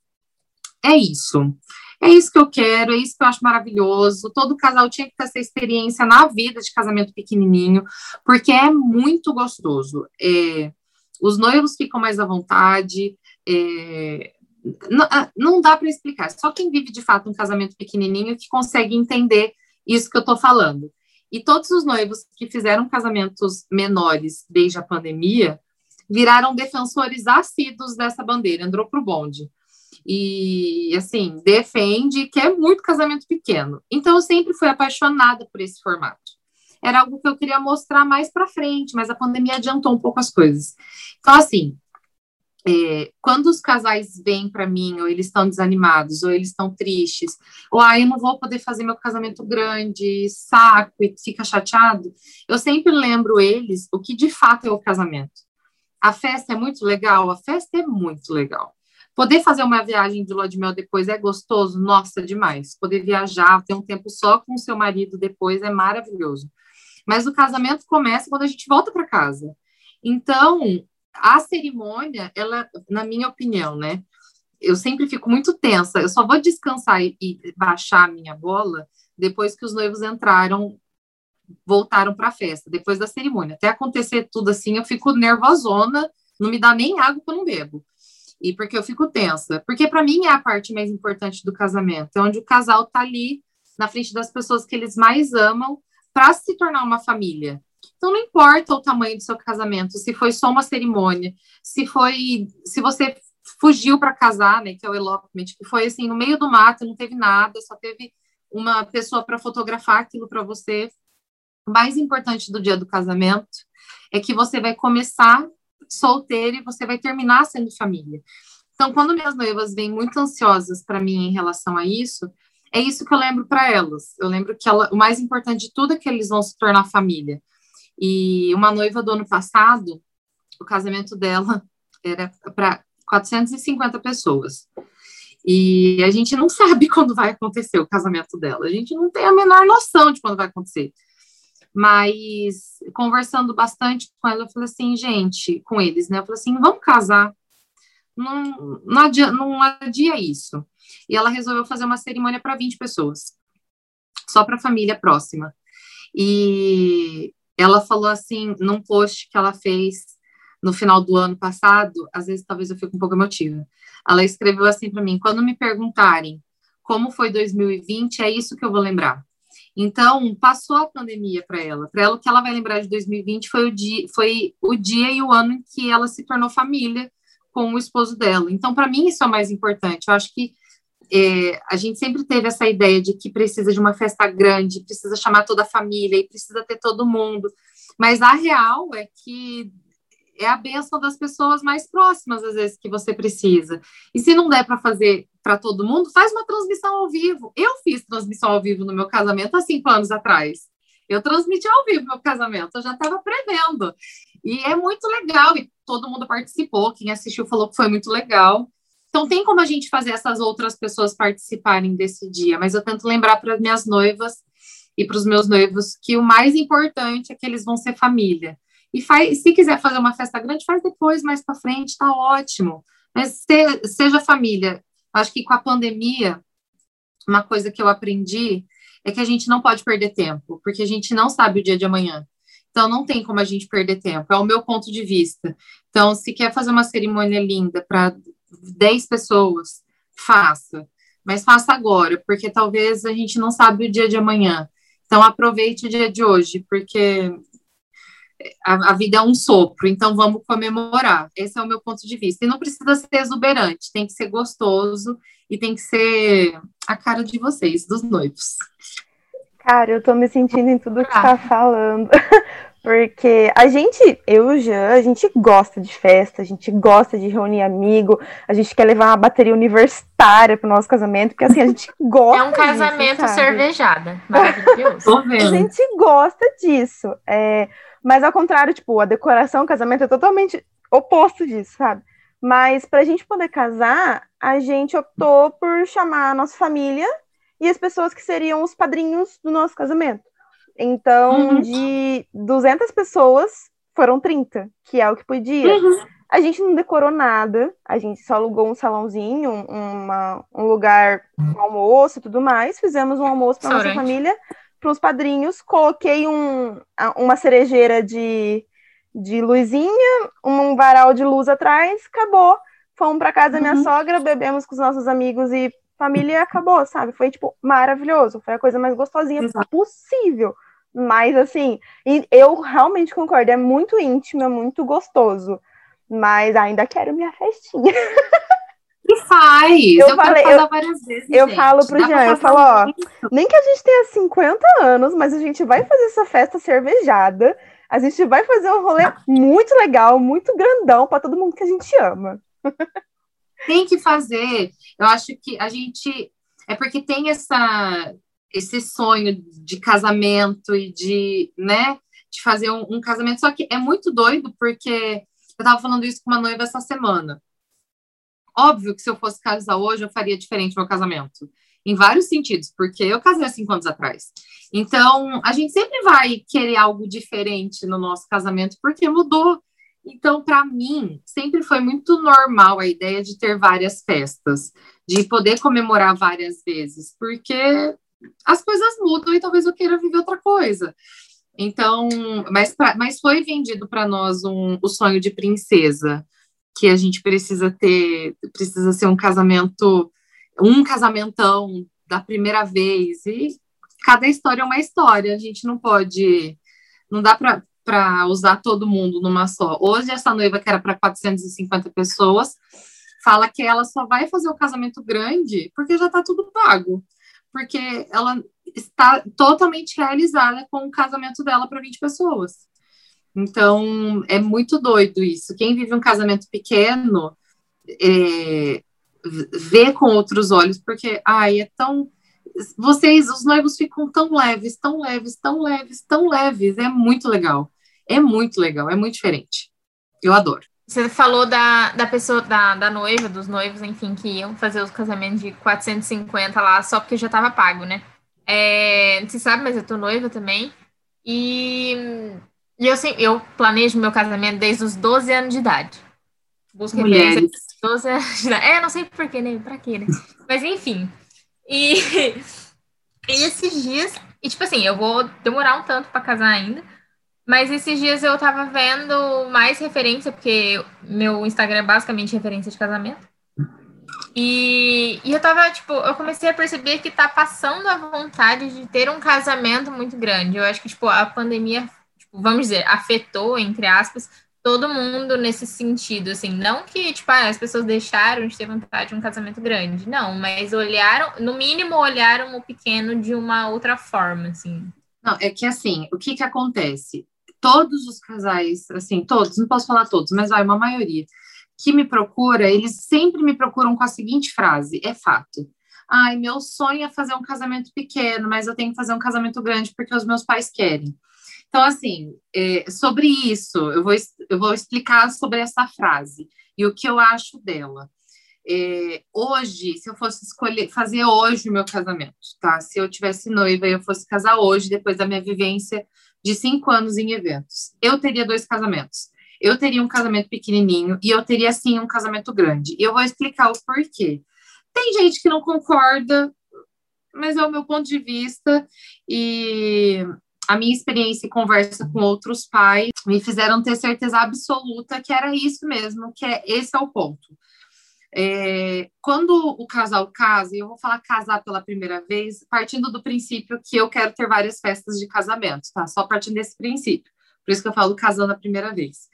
é isso. É isso que eu quero, é isso que eu acho maravilhoso. Todo casal tinha que ter essa experiência na vida de casamento pequenininho, porque é muito gostoso. É, os noivos ficam mais à vontade. É, não, ah, não dá para explicar. Só quem vive de fato um casamento pequenininho que consegue entender isso que eu estou falando. E todos os noivos que fizeram casamentos menores desde a pandemia viraram defensores assíduos dessa bandeira, entrou para o bonde. E, assim, defende que é muito casamento pequeno. Então, eu sempre fui apaixonada por esse formato. Era algo que eu queria mostrar mais para frente, mas a pandemia adiantou um pouco as coisas. Então, assim, é, quando os casais vêm para mim, ou eles estão desanimados, ou eles estão tristes, ou ah, eu não vou poder fazer meu casamento grande, saco, e fica chateado, eu sempre lembro eles o que de fato é o casamento. A festa é muito legal, a festa é muito legal. Poder fazer uma viagem de lua de mel depois é gostoso? Nossa, demais. Poder viajar, ter um tempo só com o seu marido depois é maravilhoso. Mas o casamento começa quando a gente volta para casa. Então, a cerimônia, ela, na minha opinião, né? Eu sempre fico muito tensa. Eu só vou descansar e, e baixar a minha bola depois que os noivos entraram, voltaram para a festa, depois da cerimônia. Até acontecer tudo assim, eu fico nervosona, não me dá nem água que eu não bebo. E porque eu fico tensa. Porque para mim é a parte mais importante do casamento, é onde o casal tá ali na frente das pessoas que eles mais amam para se tornar uma família. Então não importa o tamanho do seu casamento, se foi só uma cerimônia, se foi, se você fugiu para casar, né, que é o elopement, que foi assim no meio do mato, não teve nada, só teve uma pessoa para fotografar aquilo para você. O mais importante do dia do casamento é que você vai começar solteiro e você vai terminar sendo família. Então, quando minhas noivas vêm muito ansiosas para mim em relação a isso, é isso que eu lembro para elas. Eu lembro que ela, o mais importante de tudo é que eles vão se tornar família. E uma noiva do ano passado, o casamento dela era para 450 pessoas. E a gente não sabe quando vai acontecer o casamento dela. A gente não tem a menor noção de quando vai acontecer. Mas conversando bastante com ela, eu falei assim, gente, com eles, né? Eu falei assim, vamos casar. Não, não, adia, não adia isso. E ela resolveu fazer uma cerimônia para 20 pessoas, só para a família próxima. E ela falou assim, num post que ela fez no final do ano passado, às vezes talvez eu fique um pouco emotiva. Ela escreveu assim para mim: quando me perguntarem como foi 2020, é isso que eu vou lembrar. Então, passou a pandemia para ela. Para ela, o que ela vai lembrar de 2020 foi o, dia, foi o dia e o ano em que ela se tornou família com o esposo dela. Então, para mim, isso é o mais importante. Eu acho que é, a gente sempre teve essa ideia de que precisa de uma festa grande, precisa chamar toda a família e precisa ter todo mundo. Mas a real é que é a benção das pessoas mais próximas, às vezes, que você precisa. E se não der para fazer para todo mundo, faz uma transmissão ao vivo. Eu fiz transmissão ao vivo no meu casamento há cinco anos atrás. Eu transmiti ao vivo meu casamento, eu já estava prevendo. E é muito legal, e todo mundo participou. Quem assistiu falou que foi muito legal. Então, tem como a gente fazer essas outras pessoas participarem desse dia, mas eu tento lembrar para minhas noivas e para os meus noivos que o mais importante é que eles vão ser família. E faz, se quiser fazer uma festa grande, faz depois, mais para frente, está ótimo. Mas se, seja família. Acho que com a pandemia, uma coisa que eu aprendi é que a gente não pode perder tempo, porque a gente não sabe o dia de amanhã. Então, não tem como a gente perder tempo, é o meu ponto de vista. Então, se quer fazer uma cerimônia linda para 10 pessoas, faça. Mas faça agora, porque talvez a gente não sabe o dia de amanhã. Então, aproveite o dia de hoje, porque a, a, vida é um sopro, então vamos comemorar. Esse é o meu ponto de vista. E não precisa ser exuberante, tem que ser gostoso e tem que ser a cara de vocês, dos noivos. Cara, eu tô me sentindo em tudo que ah. tá falando. Porque a gente, eu e o Jean, a gente gosta de festa, a gente gosta de reunir amigo, a gente quer levar uma bateria universitária pro nosso casamento, porque assim, a gente gosta. É um casamento disso, cervejada. Maravilhoso. a gente gosta disso. É, mas ao contrário, tipo, a decoração, o casamento é totalmente oposto disso, sabe? Mas para a gente poder casar, a gente optou por chamar a nossa família e as pessoas que seriam os padrinhos do nosso casamento. Então, uhum. de 200 pessoas, foram 30, que é o que podia. Uhum. A gente não decorou nada, a gente só alugou um salãozinho, uma, um lugar um almoço e tudo mais. Fizemos um almoço para nossa família para os padrinhos, coloquei um, uma cerejeira de, de luzinha, um varal de luz atrás, acabou. Fomos para casa da minha uhum. sogra, bebemos com os nossos amigos e família e acabou, sabe? Foi, tipo, maravilhoso. Foi a coisa mais gostosinha Exato. possível. Mas, assim, eu realmente concordo, é muito íntimo, é muito gostoso. Mas ainda quero minha festinha. E faz. Eu, eu falei, eu, várias vezes. Eu gente. falo pro Dá Jean, eu falo, ó, nem que a gente tenha 50 anos, mas a gente vai fazer essa festa cervejada. A gente vai fazer um rolê muito legal, muito grandão para todo mundo que a gente ama. Tem que fazer. Eu acho que a gente é porque tem essa esse sonho de casamento e de, né, de fazer um, um casamento. Só que é muito doido porque eu tava falando isso com uma noiva essa semana Óbvio que se eu fosse casar hoje, eu faria diferente meu casamento. Em vários sentidos, porque eu casei há cinco anos atrás. Então, a gente sempre vai querer algo diferente no nosso casamento, porque mudou. Então, para mim, sempre foi muito normal a ideia de ter várias festas, de poder comemorar várias vezes, porque as coisas mudam e talvez eu queira viver outra coisa. Então, mas, pra, mas foi vendido para nós um, o sonho de princesa, que a gente precisa ter, precisa ser um casamento, um casamentão da primeira vez, e cada história é uma história, a gente não pode, não dá para usar todo mundo numa só. Hoje, essa noiva que era para 450 pessoas, fala que ela só vai fazer o casamento grande porque já está tudo pago porque ela está totalmente realizada com o casamento dela para 20 pessoas. Então, é muito doido isso. Quem vive um casamento pequeno é, vê com outros olhos, porque, ai, é tão. Vocês, os noivos ficam tão leves, tão leves, tão leves, tão leves. É muito legal. É muito legal, é muito diferente. Eu adoro. Você falou da, da pessoa, da, da noiva, dos noivos, enfim, que iam fazer os casamentos de 450 lá só porque já estava pago, né? É, você sabe, mas eu tô noiva também. E, e eu, assim, eu planejo meu casamento desde os 12 anos de idade. Busco Mulheres. 12 anos de idade. É, não sei porquê, né? Pra quê, né? Mas enfim. E, e esses dias. E tipo assim, eu vou demorar um tanto para casar ainda. Mas esses dias eu tava vendo mais referência, porque meu Instagram é basicamente referência de casamento. E, e eu tava, tipo, eu comecei a perceber que tá passando a vontade de ter um casamento muito grande. Eu acho que, tipo, a pandemia, tipo, vamos dizer, afetou, entre aspas, todo mundo nesse sentido, assim, não que, tipo, ah, as pessoas deixaram de ter vontade de um casamento grande, não, mas olharam, no mínimo, olharam o pequeno de uma outra forma, assim. Não, é que assim, o que que acontece? todos os casais, assim, todos, não posso falar todos, mas vai, uma maioria, que me procura, eles sempre me procuram com a seguinte frase: é fato. Ai, meu sonho é fazer um casamento pequeno, mas eu tenho que fazer um casamento grande porque os meus pais querem. Então, assim, é, sobre isso, eu vou, eu vou explicar sobre essa frase e o que eu acho dela. É, hoje, se eu fosse escolher, fazer hoje o meu casamento, tá? Se eu tivesse noiva e eu fosse casar hoje, depois da minha vivência de cinco anos em eventos. Eu teria dois casamentos. Eu teria um casamento pequenininho e eu teria, sim, um casamento grande. E eu vou explicar o porquê. Tem gente que não concorda, mas é o meu ponto de vista e a minha experiência e conversa com outros pais me fizeram ter certeza absoluta que era isso mesmo, que é esse é o ponto. É, quando o casal casa, e eu vou falar casar pela primeira vez, partindo do princípio que eu quero ter várias festas de casamento, tá? Só partindo desse princípio. Por isso que eu falo casando a primeira vez.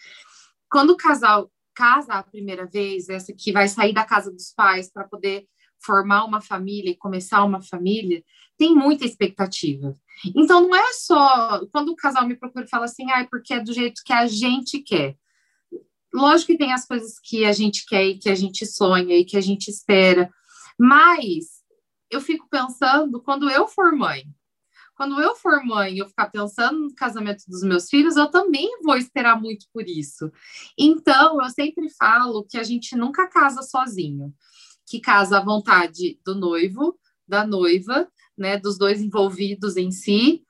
Quando o casal casa a primeira vez, essa que vai sair da casa dos pais para poder formar uma família e começar uma família, tem muita expectativa. Então, não é só quando o casal me procura e fala assim, ah, porque é do jeito que a gente quer. Lógico que tem as coisas que a gente quer e que a gente sonha e que a gente espera, mas eu fico pensando quando eu for mãe. Quando eu for mãe eu ficar pensando no casamento dos meus filhos, eu também vou esperar muito por isso. Então, eu sempre falo que a gente nunca casa sozinho, que casa à vontade do noivo, da noiva, né, dos dois envolvidos em si,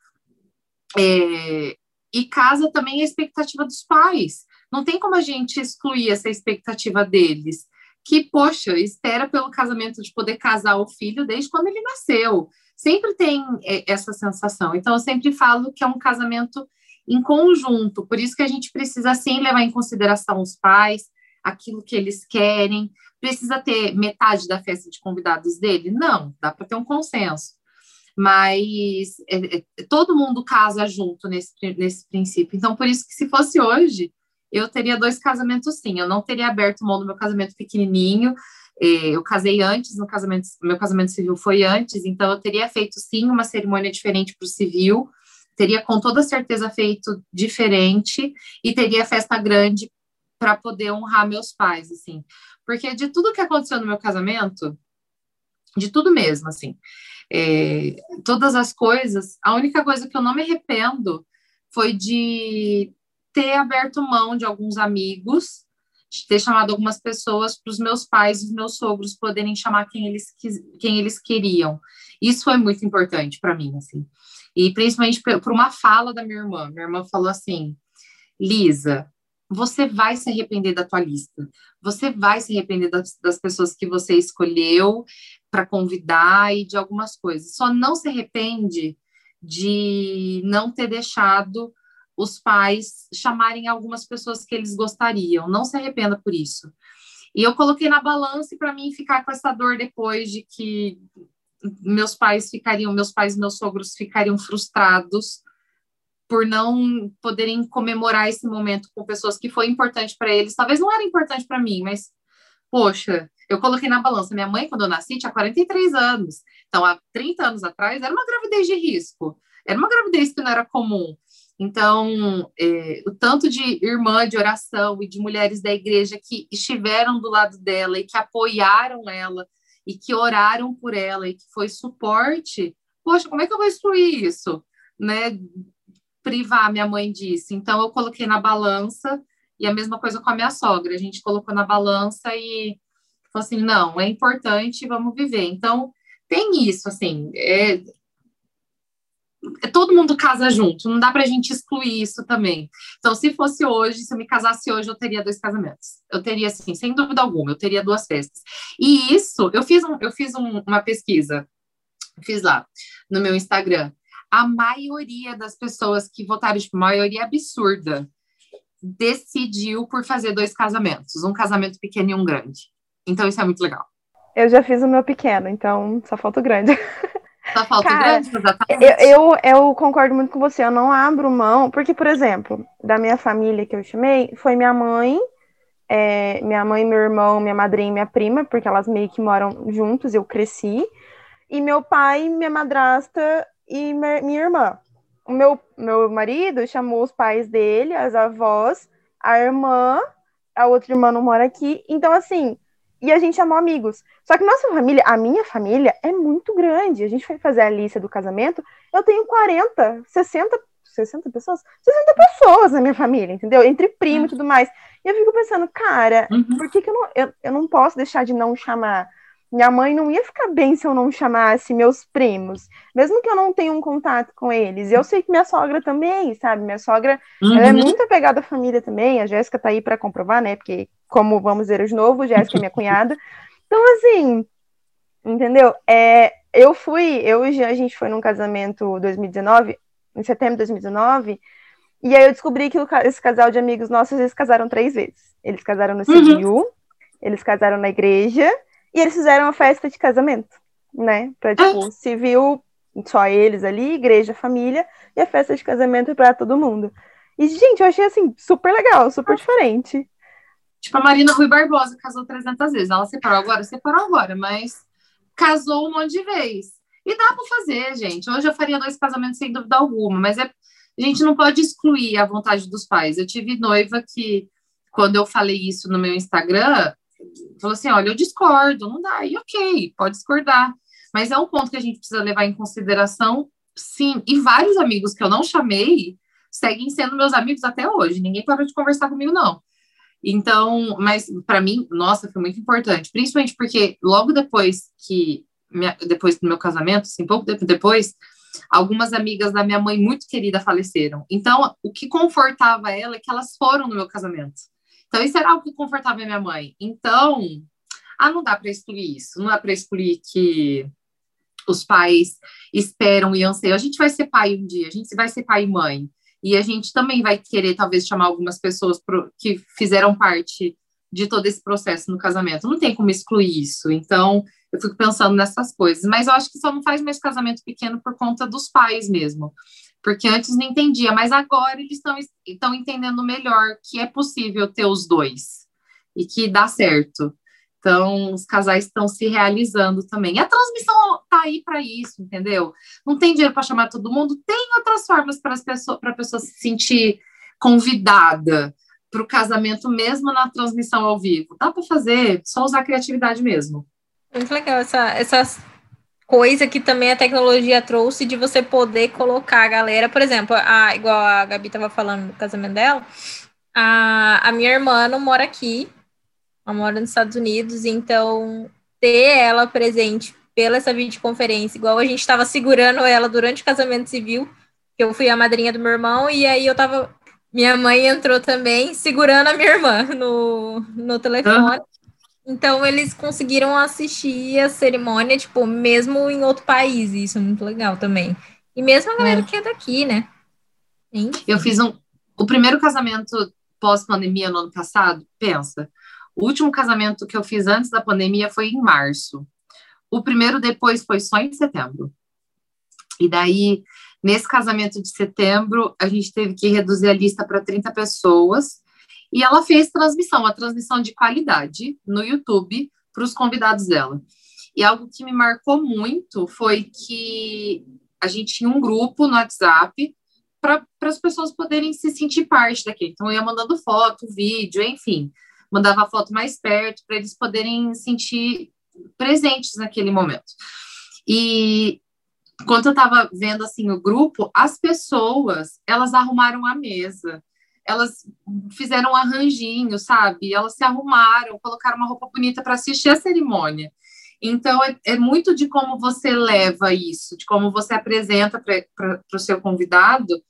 é, e casa também a expectativa dos pais. Não tem como a gente excluir essa expectativa deles, que, poxa, espera pelo casamento de poder casar o filho desde quando ele nasceu. Sempre tem é, essa sensação. Então, eu sempre falo que é um casamento em conjunto, por isso que a gente precisa sim levar em consideração os pais, aquilo que eles querem. Precisa ter metade da festa de convidados dele? Não, dá para ter um consenso. Mas é, é, todo mundo casa junto nesse, nesse princípio. Então, por isso que se fosse hoje, eu teria dois casamentos sim. Eu não teria aberto mão do meu casamento pequenininho. É, eu casei antes, no casamento, meu casamento civil foi antes, então eu teria feito sim uma cerimônia diferente para o civil, teria com toda certeza feito diferente e teria festa grande para poder honrar meus pais, assim. Porque de tudo que aconteceu no meu casamento, de tudo mesmo, assim, é, todas as coisas, a única coisa que eu não me arrependo foi de ter aberto mão de alguns amigos, de ter chamado algumas pessoas para os meus pais e os meus sogros poderem chamar quem eles, quem eles queriam. Isso foi muito importante para mim, assim. E principalmente por uma fala da minha irmã. Minha irmã falou assim: Lisa, você vai se arrepender da tua lista. Você vai se arrepender das, das pessoas que você escolheu para convidar e de algumas coisas. Só não se arrepende de não ter deixado os pais chamarem algumas pessoas que eles gostariam. Não se arrependa por isso. E eu coloquei na balança para mim ficar com essa dor depois de que meus pais ficariam, meus pais e meus sogros ficariam frustrados por não poderem comemorar esse momento com pessoas que foi importante para eles. Talvez não era importante para mim, mas poxa, eu coloquei na balança. Minha mãe, quando eu nasci, tinha 43 anos. Então, há 30 anos atrás, era uma gravidez de risco. Era uma gravidez que não era comum. Então, é, o tanto de irmã de oração e de mulheres da igreja que estiveram do lado dela e que apoiaram ela e que oraram por ela e que foi suporte, poxa, como é que eu vou excluir isso? Né? Privar, minha mãe disse. Então, eu coloquei na balança e a mesma coisa com a minha sogra. A gente colocou na balança e falou assim: não, é importante, vamos viver. Então, tem isso, assim, é, é, todo mundo casa junto, não dá pra gente excluir isso também. Então, se fosse hoje, se eu me casasse hoje, eu teria dois casamentos. Eu teria, assim, sem dúvida alguma, eu teria duas festas. E isso, eu fiz, um, eu fiz um, uma pesquisa, fiz lá no meu Instagram. A maioria das pessoas que votaram, tipo, maioria absurda, decidiu por fazer dois casamentos, um casamento pequeno e um grande. Então, isso é muito legal. Eu já fiz o meu pequeno, então só falta o grande. Só falta Cara, grande, exatamente. Eu, eu, eu, concordo muito com você, eu não abro mão, porque, por exemplo, da minha família que eu chamei, foi minha mãe, é, minha mãe, meu irmão, minha madrinha e minha prima, porque elas meio que moram juntos, eu cresci, e meu pai, minha madrasta e minha irmã. O meu, meu marido chamou os pais dele, as avós, a irmã, a outra irmã não mora aqui, então assim, e a gente chamou amigos. Só que nossa família, a minha família, é muito grande. A gente foi fazer a lista do casamento, eu tenho 40, 60, 60 pessoas? 60 pessoas na minha família, entendeu? Entre primo e uhum. tudo mais. E eu fico pensando, cara, uhum. por que, que eu, não, eu, eu não posso deixar de não chamar? Minha mãe não ia ficar bem se eu não chamasse meus primos, mesmo que eu não tenha um contato com eles. Eu sei que minha sogra também, sabe? Minha sogra, uhum. ela é muito apegada à família também. A Jéssica tá aí para comprovar, né? Porque como vamos ver de novo, Jéssica é minha cunhada. Então, assim, entendeu? É, eu fui, eu e a gente foi num casamento 2019, em setembro de 2019, e aí eu descobri que esse casal de amigos nossos, eles casaram três vezes. Eles casaram no civil, uhum. eles casaram na igreja, e eles fizeram uma festa de casamento, né? Pra, tipo, civil, só eles ali, igreja, família, e a festa de casamento para todo mundo. E, gente, eu achei, assim, super legal, super diferente. Tipo, a Marina Rui Barbosa casou 300 vezes. Ela separou agora? Separou agora, mas casou um monte de vezes. E dá para fazer, gente. Hoje eu faria dois casamentos sem dúvida alguma, mas é, a gente não pode excluir a vontade dos pais. Eu tive noiva que, quando eu falei isso no meu Instagram, falou assim: olha, eu discordo, não dá. E ok, pode discordar. Mas é um ponto que a gente precisa levar em consideração, sim. E vários amigos que eu não chamei seguem sendo meus amigos até hoje. Ninguém parou de conversar comigo, não. Então, mas para mim, nossa, foi muito importante, principalmente porque logo depois que minha, depois do meu casamento, assim, pouco tempo depois, algumas amigas da minha mãe muito querida faleceram. Então, o que confortava ela é que elas foram no meu casamento. Então, isso era algo que confortava a minha mãe. Então, ah, não dá para excluir isso, não dá para excluir que os pais esperam e anseiam. A gente vai ser pai um dia, a gente vai ser pai e mãe. E a gente também vai querer, talvez, chamar algumas pessoas pro, que fizeram parte de todo esse processo no casamento. Não tem como excluir isso. Então, eu fico pensando nessas coisas. Mas eu acho que só não faz mais casamento pequeno por conta dos pais mesmo. Porque antes não entendia, mas agora eles estão entendendo melhor que é possível ter os dois e que dá certo. Então, os casais estão se realizando também. E a transmissão tá aí para isso, entendeu? Não tem dinheiro para chamar todo mundo, tem outras formas para pessoa, a pessoa se sentir convidada para o casamento, mesmo na transmissão ao vivo. Dá para fazer, só usar a criatividade mesmo. Muito legal essa, essa coisa que também a tecnologia trouxe de você poder colocar a galera, por exemplo, a, igual a Gabi estava falando do casamento dela, a, a minha irmã não mora aqui, ela mora nos Estados Unidos, então ter ela presente pela essa videoconferência, igual a gente estava segurando ela durante o casamento civil, que eu fui a madrinha do meu irmão, e aí eu tava. Minha mãe entrou também segurando a minha irmã no, no telefone. Então eles conseguiram assistir a cerimônia, tipo, mesmo em outro país, isso é muito legal também. E mesmo a galera é. que é daqui, né? Enfim. Eu fiz um. O primeiro casamento pós-pandemia no ano passado, pensa. O último casamento que eu fiz antes da pandemia foi em março. O primeiro depois foi só em setembro. E daí, nesse casamento de setembro, a gente teve que reduzir a lista para 30 pessoas. E ela fez transmissão, uma transmissão de qualidade no YouTube para os convidados dela. E algo que me marcou muito foi que a gente tinha um grupo no WhatsApp para as pessoas poderem se sentir parte daquele. Então, eu ia mandando foto, vídeo, enfim mandava a foto mais perto para eles poderem sentir presentes naquele momento. E quando eu estava vendo assim o grupo, as pessoas elas arrumaram a mesa, elas fizeram um arranjinho, sabe? Elas se arrumaram, colocaram uma roupa bonita para assistir a cerimônia. Então, é, é, muito de como você leva isso, de como você apresenta para o seu convidado,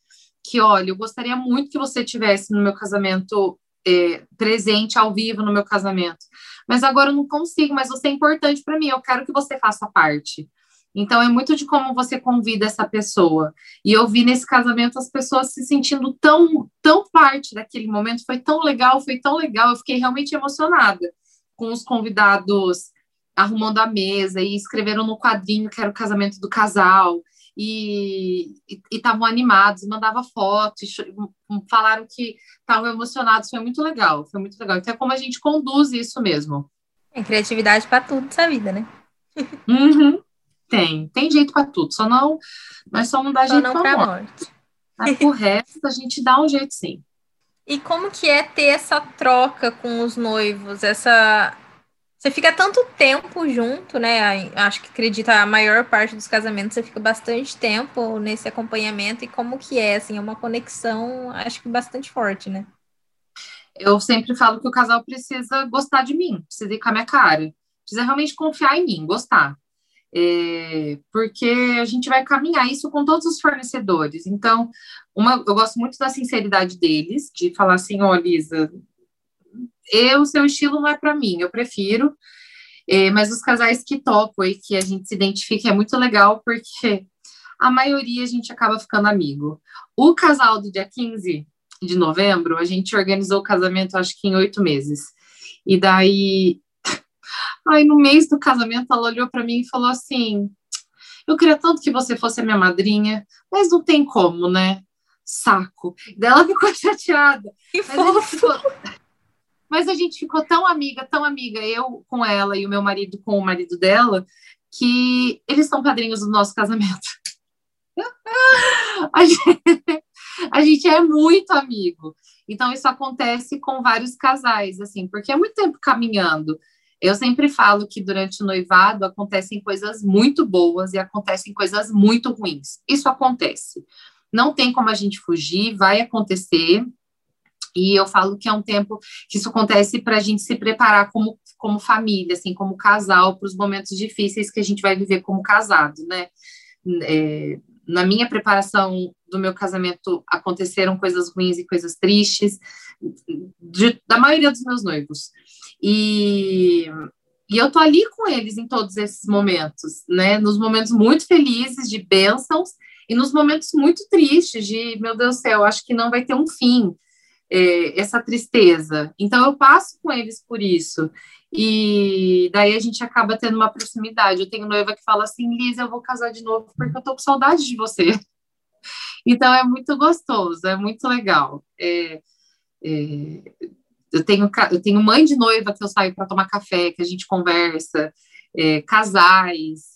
que, olha, eu gostaria muito que você tivesse no meu casamento é, presente ao vivo no meu casamento. Mas agora eu não consigo, mas você é importante para mim, eu quero que você faça parte. Então é muito de como você convida essa pessoa. E eu vi nesse casamento as pessoas se sentindo tão, tão parte daquele momento, foi tão legal, foi tão legal, eu fiquei realmente emocionada com os convidados arrumando a mesa e escreveram no quadrinho que era o casamento do casal e estavam animados, mandava fotos, falaram que estavam emocionados, foi muito legal, foi muito legal. Então é como a gente conduz isso mesmo. Tem criatividade para tudo nessa vida, né? Uhum. Tem, tem jeito para tudo, só não, mas só não dá só jeito para morte. morte. Mas o resto a gente dá um jeito sim. E como que é ter essa troca com os noivos, essa você fica tanto tempo junto, né? Acho que acredita a maior parte dos casamentos, você fica bastante tempo nesse acompanhamento e como que é, assim, é uma conexão, acho que bastante forte, né? Eu sempre falo que o casal precisa gostar de mim, precisa ir com a minha cara, precisa realmente confiar em mim, gostar. É, porque a gente vai caminhar isso com todos os fornecedores. Então, uma, eu gosto muito da sinceridade deles, de falar assim, ó, oh, Lisa, eu, seu estilo não é para mim, eu prefiro. É, mas os casais que topam e que a gente se identifica é muito legal, porque a maioria a gente acaba ficando amigo. O casal do dia 15 de novembro, a gente organizou o casamento, acho que em oito meses. E daí, aí no mês do casamento, ela olhou para mim e falou assim: Eu queria tanto que você fosse a minha madrinha, mas não tem como, né? Saco. Daí ela ficou chateada. Que fofo. Ficou... Mas a gente ficou tão amiga, tão amiga, eu com ela e o meu marido com o marido dela, que eles são padrinhos do nosso casamento. a, gente, a gente é muito amigo. Então, isso acontece com vários casais, assim, porque é muito tempo caminhando. Eu sempre falo que durante o noivado acontecem coisas muito boas e acontecem coisas muito ruins. Isso acontece. Não tem como a gente fugir, vai acontecer. E eu falo que é um tempo que isso acontece para a gente se preparar como, como família, assim, como casal, para os momentos difíceis que a gente vai viver como casado, né? É, na minha preparação do meu casamento aconteceram coisas ruins e coisas tristes, de, da maioria dos meus noivos. E, e eu tô ali com eles em todos esses momentos, né? Nos momentos muito felizes, de bênçãos, e nos momentos muito tristes, de meu Deus do céu, acho que não vai ter um fim é, essa tristeza. Então eu passo com eles por isso. E daí a gente acaba tendo uma proximidade. Eu tenho noiva que fala assim, Lisa, eu vou casar de novo porque eu tô com saudade de você. Então é muito gostoso, é muito legal. É, é, eu, tenho, eu tenho mãe de noiva que eu saio para tomar café, que a gente conversa, é, casais,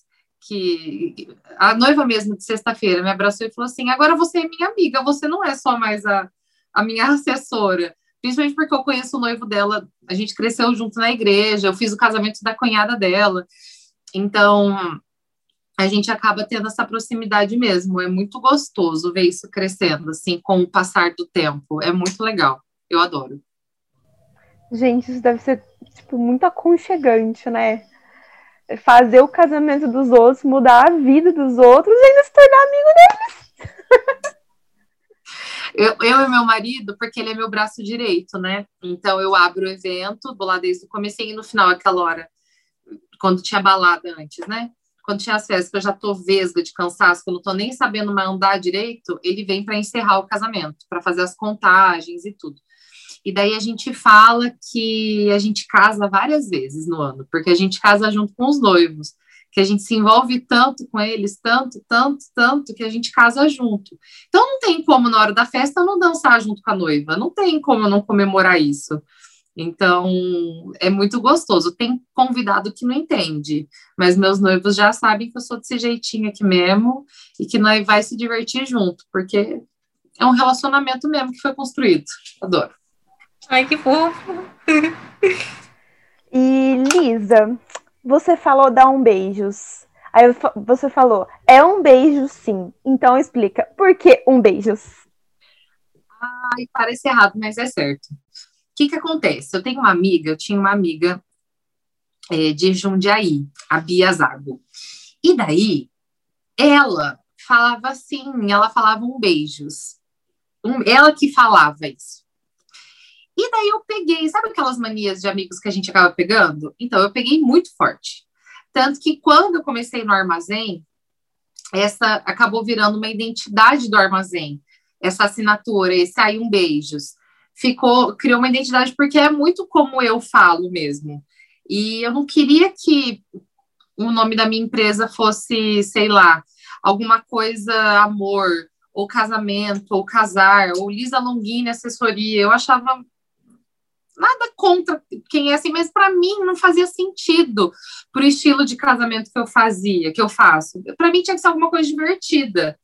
que a noiva mesmo de sexta-feira me abraçou e falou assim: agora você é minha amiga, você não é só mais a, a minha assessora, principalmente porque eu conheço o noivo dela, a gente cresceu junto na igreja, eu fiz o casamento da cunhada dela, então a gente acaba tendo essa proximidade mesmo, é muito gostoso ver isso crescendo, assim, com o passar do tempo, é muito legal, eu adoro. Gente, isso deve ser, tipo, muito aconchegante, né? Fazer o casamento dos outros, mudar a vida dos outros e ainda se tornar amigo deles. Eu, eu e meu marido, porque ele é meu braço direito, né? Então eu abro o evento, vou lá desde o começo e no final, aquela hora, quando tinha balada antes, né? Quando tinha as festas, que eu já tô vesga de cansaço, que eu não tô nem sabendo mais andar direito, ele vem para encerrar o casamento, para fazer as contagens e tudo. E daí a gente fala que a gente casa várias vezes no ano, porque a gente casa junto com os noivos que a gente se envolve tanto com eles, tanto, tanto, tanto, que a gente casa junto. Então não tem como, na hora da festa, não dançar junto com a noiva, não tem como não comemorar isso. Então, é muito gostoso. Tem convidado que não entende, mas meus noivos já sabem que eu sou desse jeitinho aqui mesmo e que nós vai se divertir junto, porque é um relacionamento mesmo que foi construído. Adoro. Ai, que fofo. e Lisa, você falou dar um beijos. Aí você falou, é um beijo sim. Então explica, por que um beijos? Ai, parece errado, mas é certo. O que que acontece? Eu tenho uma amiga, eu tinha uma amiga é, de Jundiaí, a Bia Zago. E daí, ela falava assim, ela falava um beijos. Um, ela que falava isso. E daí eu peguei, sabe aquelas manias de amigos que a gente acaba pegando? Então, eu peguei muito forte. Tanto que quando eu comecei no armazém, essa acabou virando uma identidade do armazém. Essa assinatura, esse aí um beijos. Ficou, criou uma identidade porque é muito como eu falo mesmo. E eu não queria que o nome da minha empresa fosse, sei lá, alguma coisa amor, ou casamento, ou casar, ou Lisa Longini assessoria. Eu achava nada contra quem é assim, mas para mim não fazia sentido para o estilo de casamento que eu fazia, que eu faço. Para mim tinha que ser alguma coisa divertida.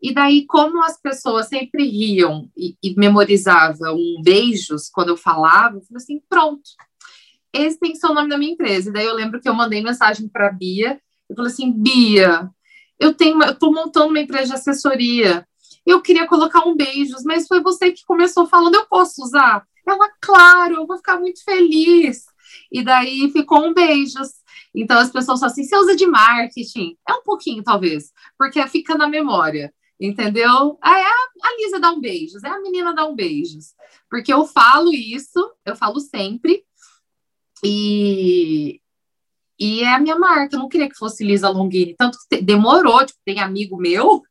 E daí, como as pessoas sempre riam e, e memorizavam beijos quando eu falava, eu falei assim: pronto, esse tem que ser o nome da minha empresa. E daí eu lembro que eu mandei mensagem para a Bia, eu falei assim: Bia, eu tenho, eu estou montando uma empresa de assessoria. Eu queria colocar um beijos, mas foi você que começou falando, eu posso usar? Ela, claro, eu vou ficar muito feliz. E daí ficou um beijos. Então as pessoas falam assim: você usa de marketing? É um pouquinho, talvez, porque fica na memória, entendeu? Aí a, a Lisa dá um beijos, é a menina dá um beijos. Porque eu falo isso, eu falo sempre, e, e é a minha marca. Eu não queria que fosse Lisa Longini, tanto que demorou, tipo, tem amigo meu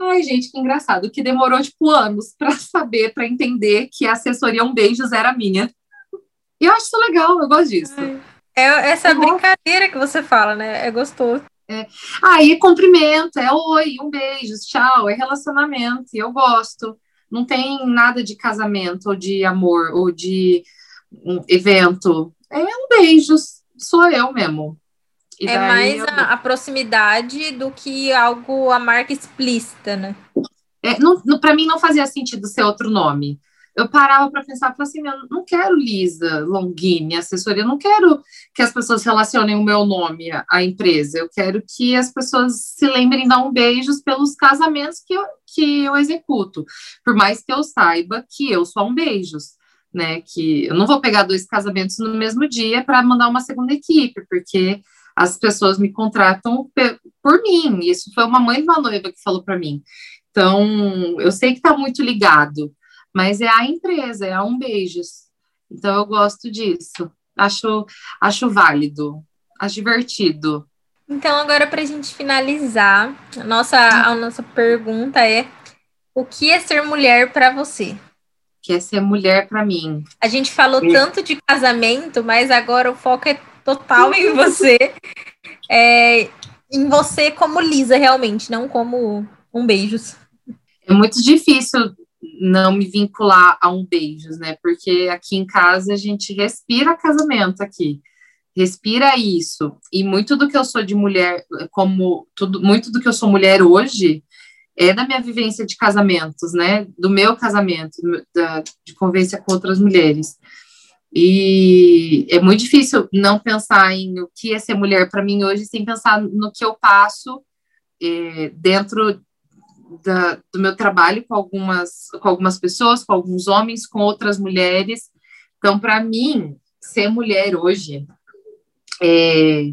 Ai, gente, que engraçado, que demorou, tipo, anos para saber, para entender que a assessoria Um Beijos era minha. E eu acho isso legal, eu gosto disso. É, essa é brincadeira que você fala, né? É gostoso. É. Aí é cumprimento, é oi, um beijo, tchau, é relacionamento, e eu gosto. Não tem nada de casamento, ou de amor, ou de um evento. É um beijo, sou eu mesmo. E é mais eu... a, a, proximidade do que algo, a marca explícita, né? É, para mim não fazia sentido ser outro nome. Eu parava para pensar, falava assim, eu não quero Lisa Longini, assessoria, eu não quero que as pessoas relacionem o meu nome à, à empresa, eu quero que as pessoas se lembrem de dar um beijos pelos casamentos que eu, que eu executo, por mais que eu saiba que eu sou um beijos, né, que eu não vou pegar dois casamentos no mesmo dia para mandar uma segunda equipe, porque as pessoas me contratam por mim. Isso foi uma mãe de uma noiva que falou para mim. Então, eu sei que está muito ligado, mas é a empresa, é a Um Beijos. Então, eu gosto disso. Acho, acho válido, acho divertido. Então, agora, para a gente finalizar, a nossa, a nossa pergunta é: o que é ser mulher para você? O que é ser mulher para mim? A gente falou tanto de casamento, mas agora o foco é total em você. É, em você como Lisa, realmente, não como um beijos. É muito difícil não me vincular a um beijos, né? Porque aqui em casa a gente respira casamento aqui. Respira isso. E muito do que eu sou de mulher, como tudo, muito do que eu sou mulher hoje, é da minha vivência de casamentos, né? Do meu casamento, da, de convivência com outras mulheres. E é muito difícil não pensar em o que é ser mulher para mim hoje sem pensar no que eu passo é, dentro da, do meu trabalho com algumas, com algumas pessoas, com alguns homens, com outras mulheres, Então, para mim, ser mulher hoje é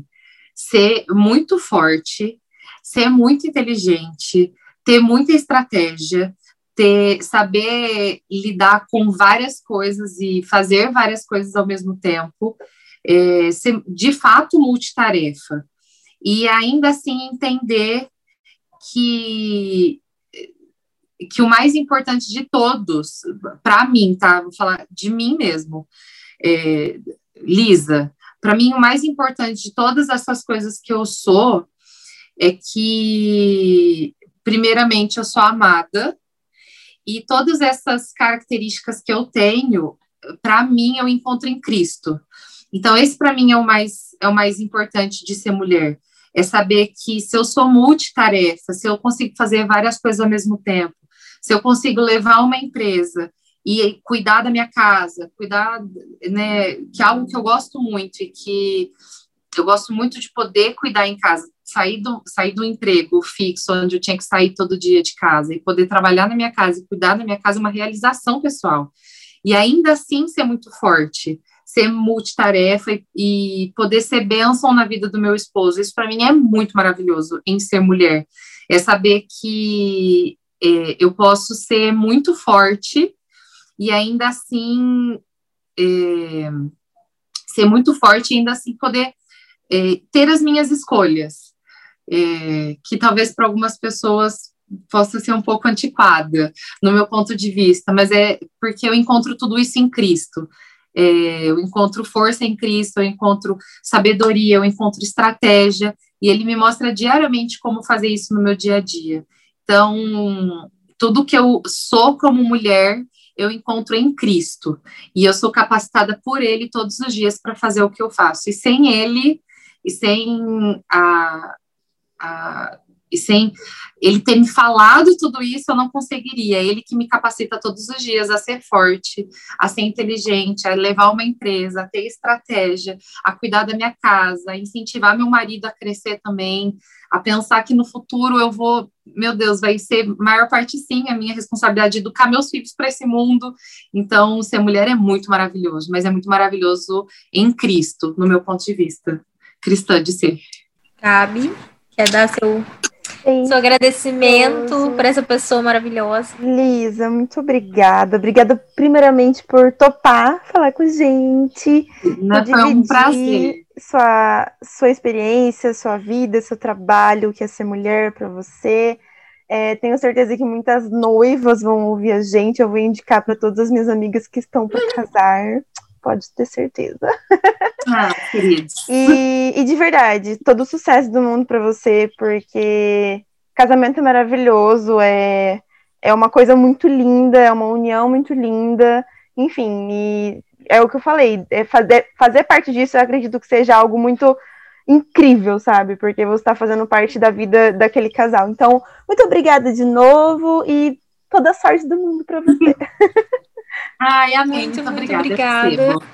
ser muito forte, ser muito inteligente, ter muita estratégia, ter saber lidar com várias coisas e fazer várias coisas ao mesmo tempo, é, ser de fato multitarefa e ainda assim entender que que o mais importante de todos, para mim, tá? Vou falar de mim mesmo, é, Lisa. Para mim, o mais importante de todas essas coisas que eu sou é que, primeiramente, eu sou amada e todas essas características que eu tenho, para mim, eu encontro em Cristo. Então, esse para mim é o mais é o mais importante de ser mulher. É saber que se eu sou multitarefa, se eu consigo fazer várias coisas ao mesmo tempo, se eu consigo levar uma empresa e cuidar da minha casa, cuidar, né, que é algo que eu gosto muito e que eu gosto muito de poder cuidar em casa, sair do, sair do emprego fixo, onde eu tinha que sair todo dia de casa, e poder trabalhar na minha casa e cuidar da minha casa é uma realização pessoal. E ainda assim ser muito forte, ser multitarefa e, e poder ser bênção na vida do meu esposo. Isso para mim é muito maravilhoso em ser mulher. É saber que é, eu posso ser muito forte e ainda assim é, ser muito forte e ainda assim poder é, ter as minhas escolhas, é, que talvez para algumas pessoas possa ser um pouco antiquada no meu ponto de vista, mas é porque eu encontro tudo isso em Cristo. É, eu encontro força em Cristo, eu encontro sabedoria, eu encontro estratégia, e Ele me mostra diariamente como fazer isso no meu dia a dia. Então, tudo que eu sou como mulher, eu encontro em Cristo. E eu sou capacitada por Ele todos os dias para fazer o que eu faço. E sem Ele, e sem a, a e sem ele ter me falado tudo isso, eu não conseguiria. Ele que me capacita todos os dias a ser forte, a ser inteligente, a levar uma empresa, a ter estratégia, a cuidar da minha casa, a incentivar meu marido a crescer também, a pensar que no futuro eu vou, meu Deus, vai ser maior parte sim a minha responsabilidade de educar meus filhos para esse mundo. Então, ser mulher é muito maravilhoso, mas é muito maravilhoso em Cristo, no meu ponto de vista, cristã de ser. Gabi, quer dar seu Sim. Seu agradecimento para essa pessoa maravilhosa. Lisa, muito obrigada. Obrigada, primeiramente, por topar falar com a gente. Não, foi um prazer. Sua, sua experiência, sua vida, seu trabalho, o que é ser mulher para você. É, tenho certeza que muitas noivas vão ouvir a gente. Eu vou indicar para todas as minhas amigas que estão para casar pode ter certeza. Ah, queridos. E, e de verdade, todo o sucesso do mundo para você, porque casamento é maravilhoso, é, é uma coisa muito linda, é uma união muito linda, enfim, e é o que eu falei, é fazer, fazer parte disso eu acredito que seja algo muito incrível, sabe? Porque você está fazendo parte da vida daquele casal. Então, muito obrigada de novo e toda a sorte do mundo para você. Ai, amém. Muito, muito, obrigada. obrigada.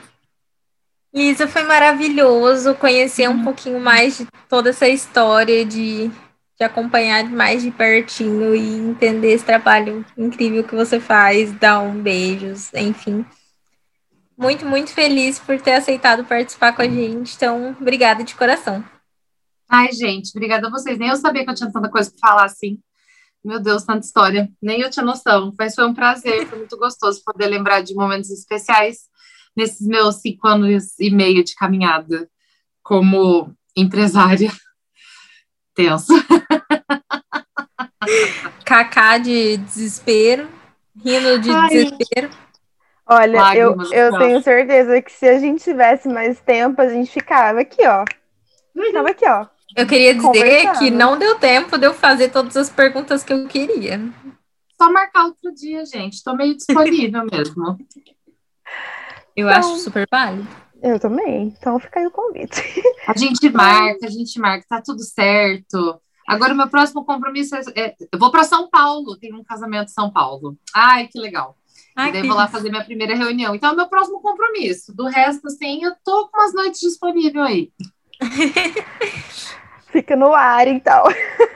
Lisa, foi maravilhoso conhecer um uhum. pouquinho mais de toda essa história, de, de acompanhar mais de pertinho e entender esse trabalho incrível que você faz, dar um beijos, enfim. Muito, muito feliz por ter aceitado participar com a gente. Então, obrigada de coração. Ai, gente, obrigada a vocês. Nem eu sabia que eu tinha tanta coisa para falar assim. Meu Deus, tanta história. Nem eu tinha noção, mas foi um prazer, foi muito gostoso poder lembrar de momentos especiais nesses meus cinco anos e meio de caminhada como empresária. Tenso. Cacá de desespero, rindo de Ai. desespero. Olha, Lágrimas, eu, eu tenho certeza que se a gente tivesse mais tempo, a gente ficava aqui, ó. Ficava aqui, ó. Eu queria dizer que não deu tempo de eu fazer todas as perguntas que eu queria. Só marcar outro dia, gente. Estou meio disponível mesmo. Eu então, acho super válido. Eu também. Então fica aí o convite. A gente marca, a gente marca, tá tudo certo. Agora, o meu próximo compromisso é, é eu vou para São Paulo, tem um casamento em São Paulo. Ai, que legal. Ai, e daí vou lá fazer minha primeira reunião. Então, é o meu próximo compromisso. Do resto, assim, eu tô com umas noites disponíveis aí. Fica no ar, então.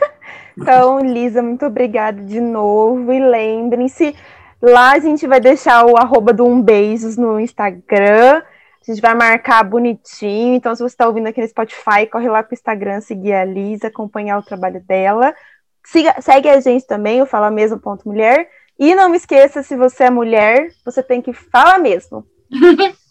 então, Lisa, muito obrigada de novo. E lembrem-se, Lá a gente vai deixar o arroba do Um Beijos no Instagram. A gente vai marcar bonitinho. Então, se você está ouvindo aqui no Spotify, corre lá para o Instagram, seguir a Lisa, acompanhar o trabalho dela. Siga, segue a gente também, o Fala Mesmo Ponto Mulher. E não esqueça, se você é mulher, você tem que falar mesmo.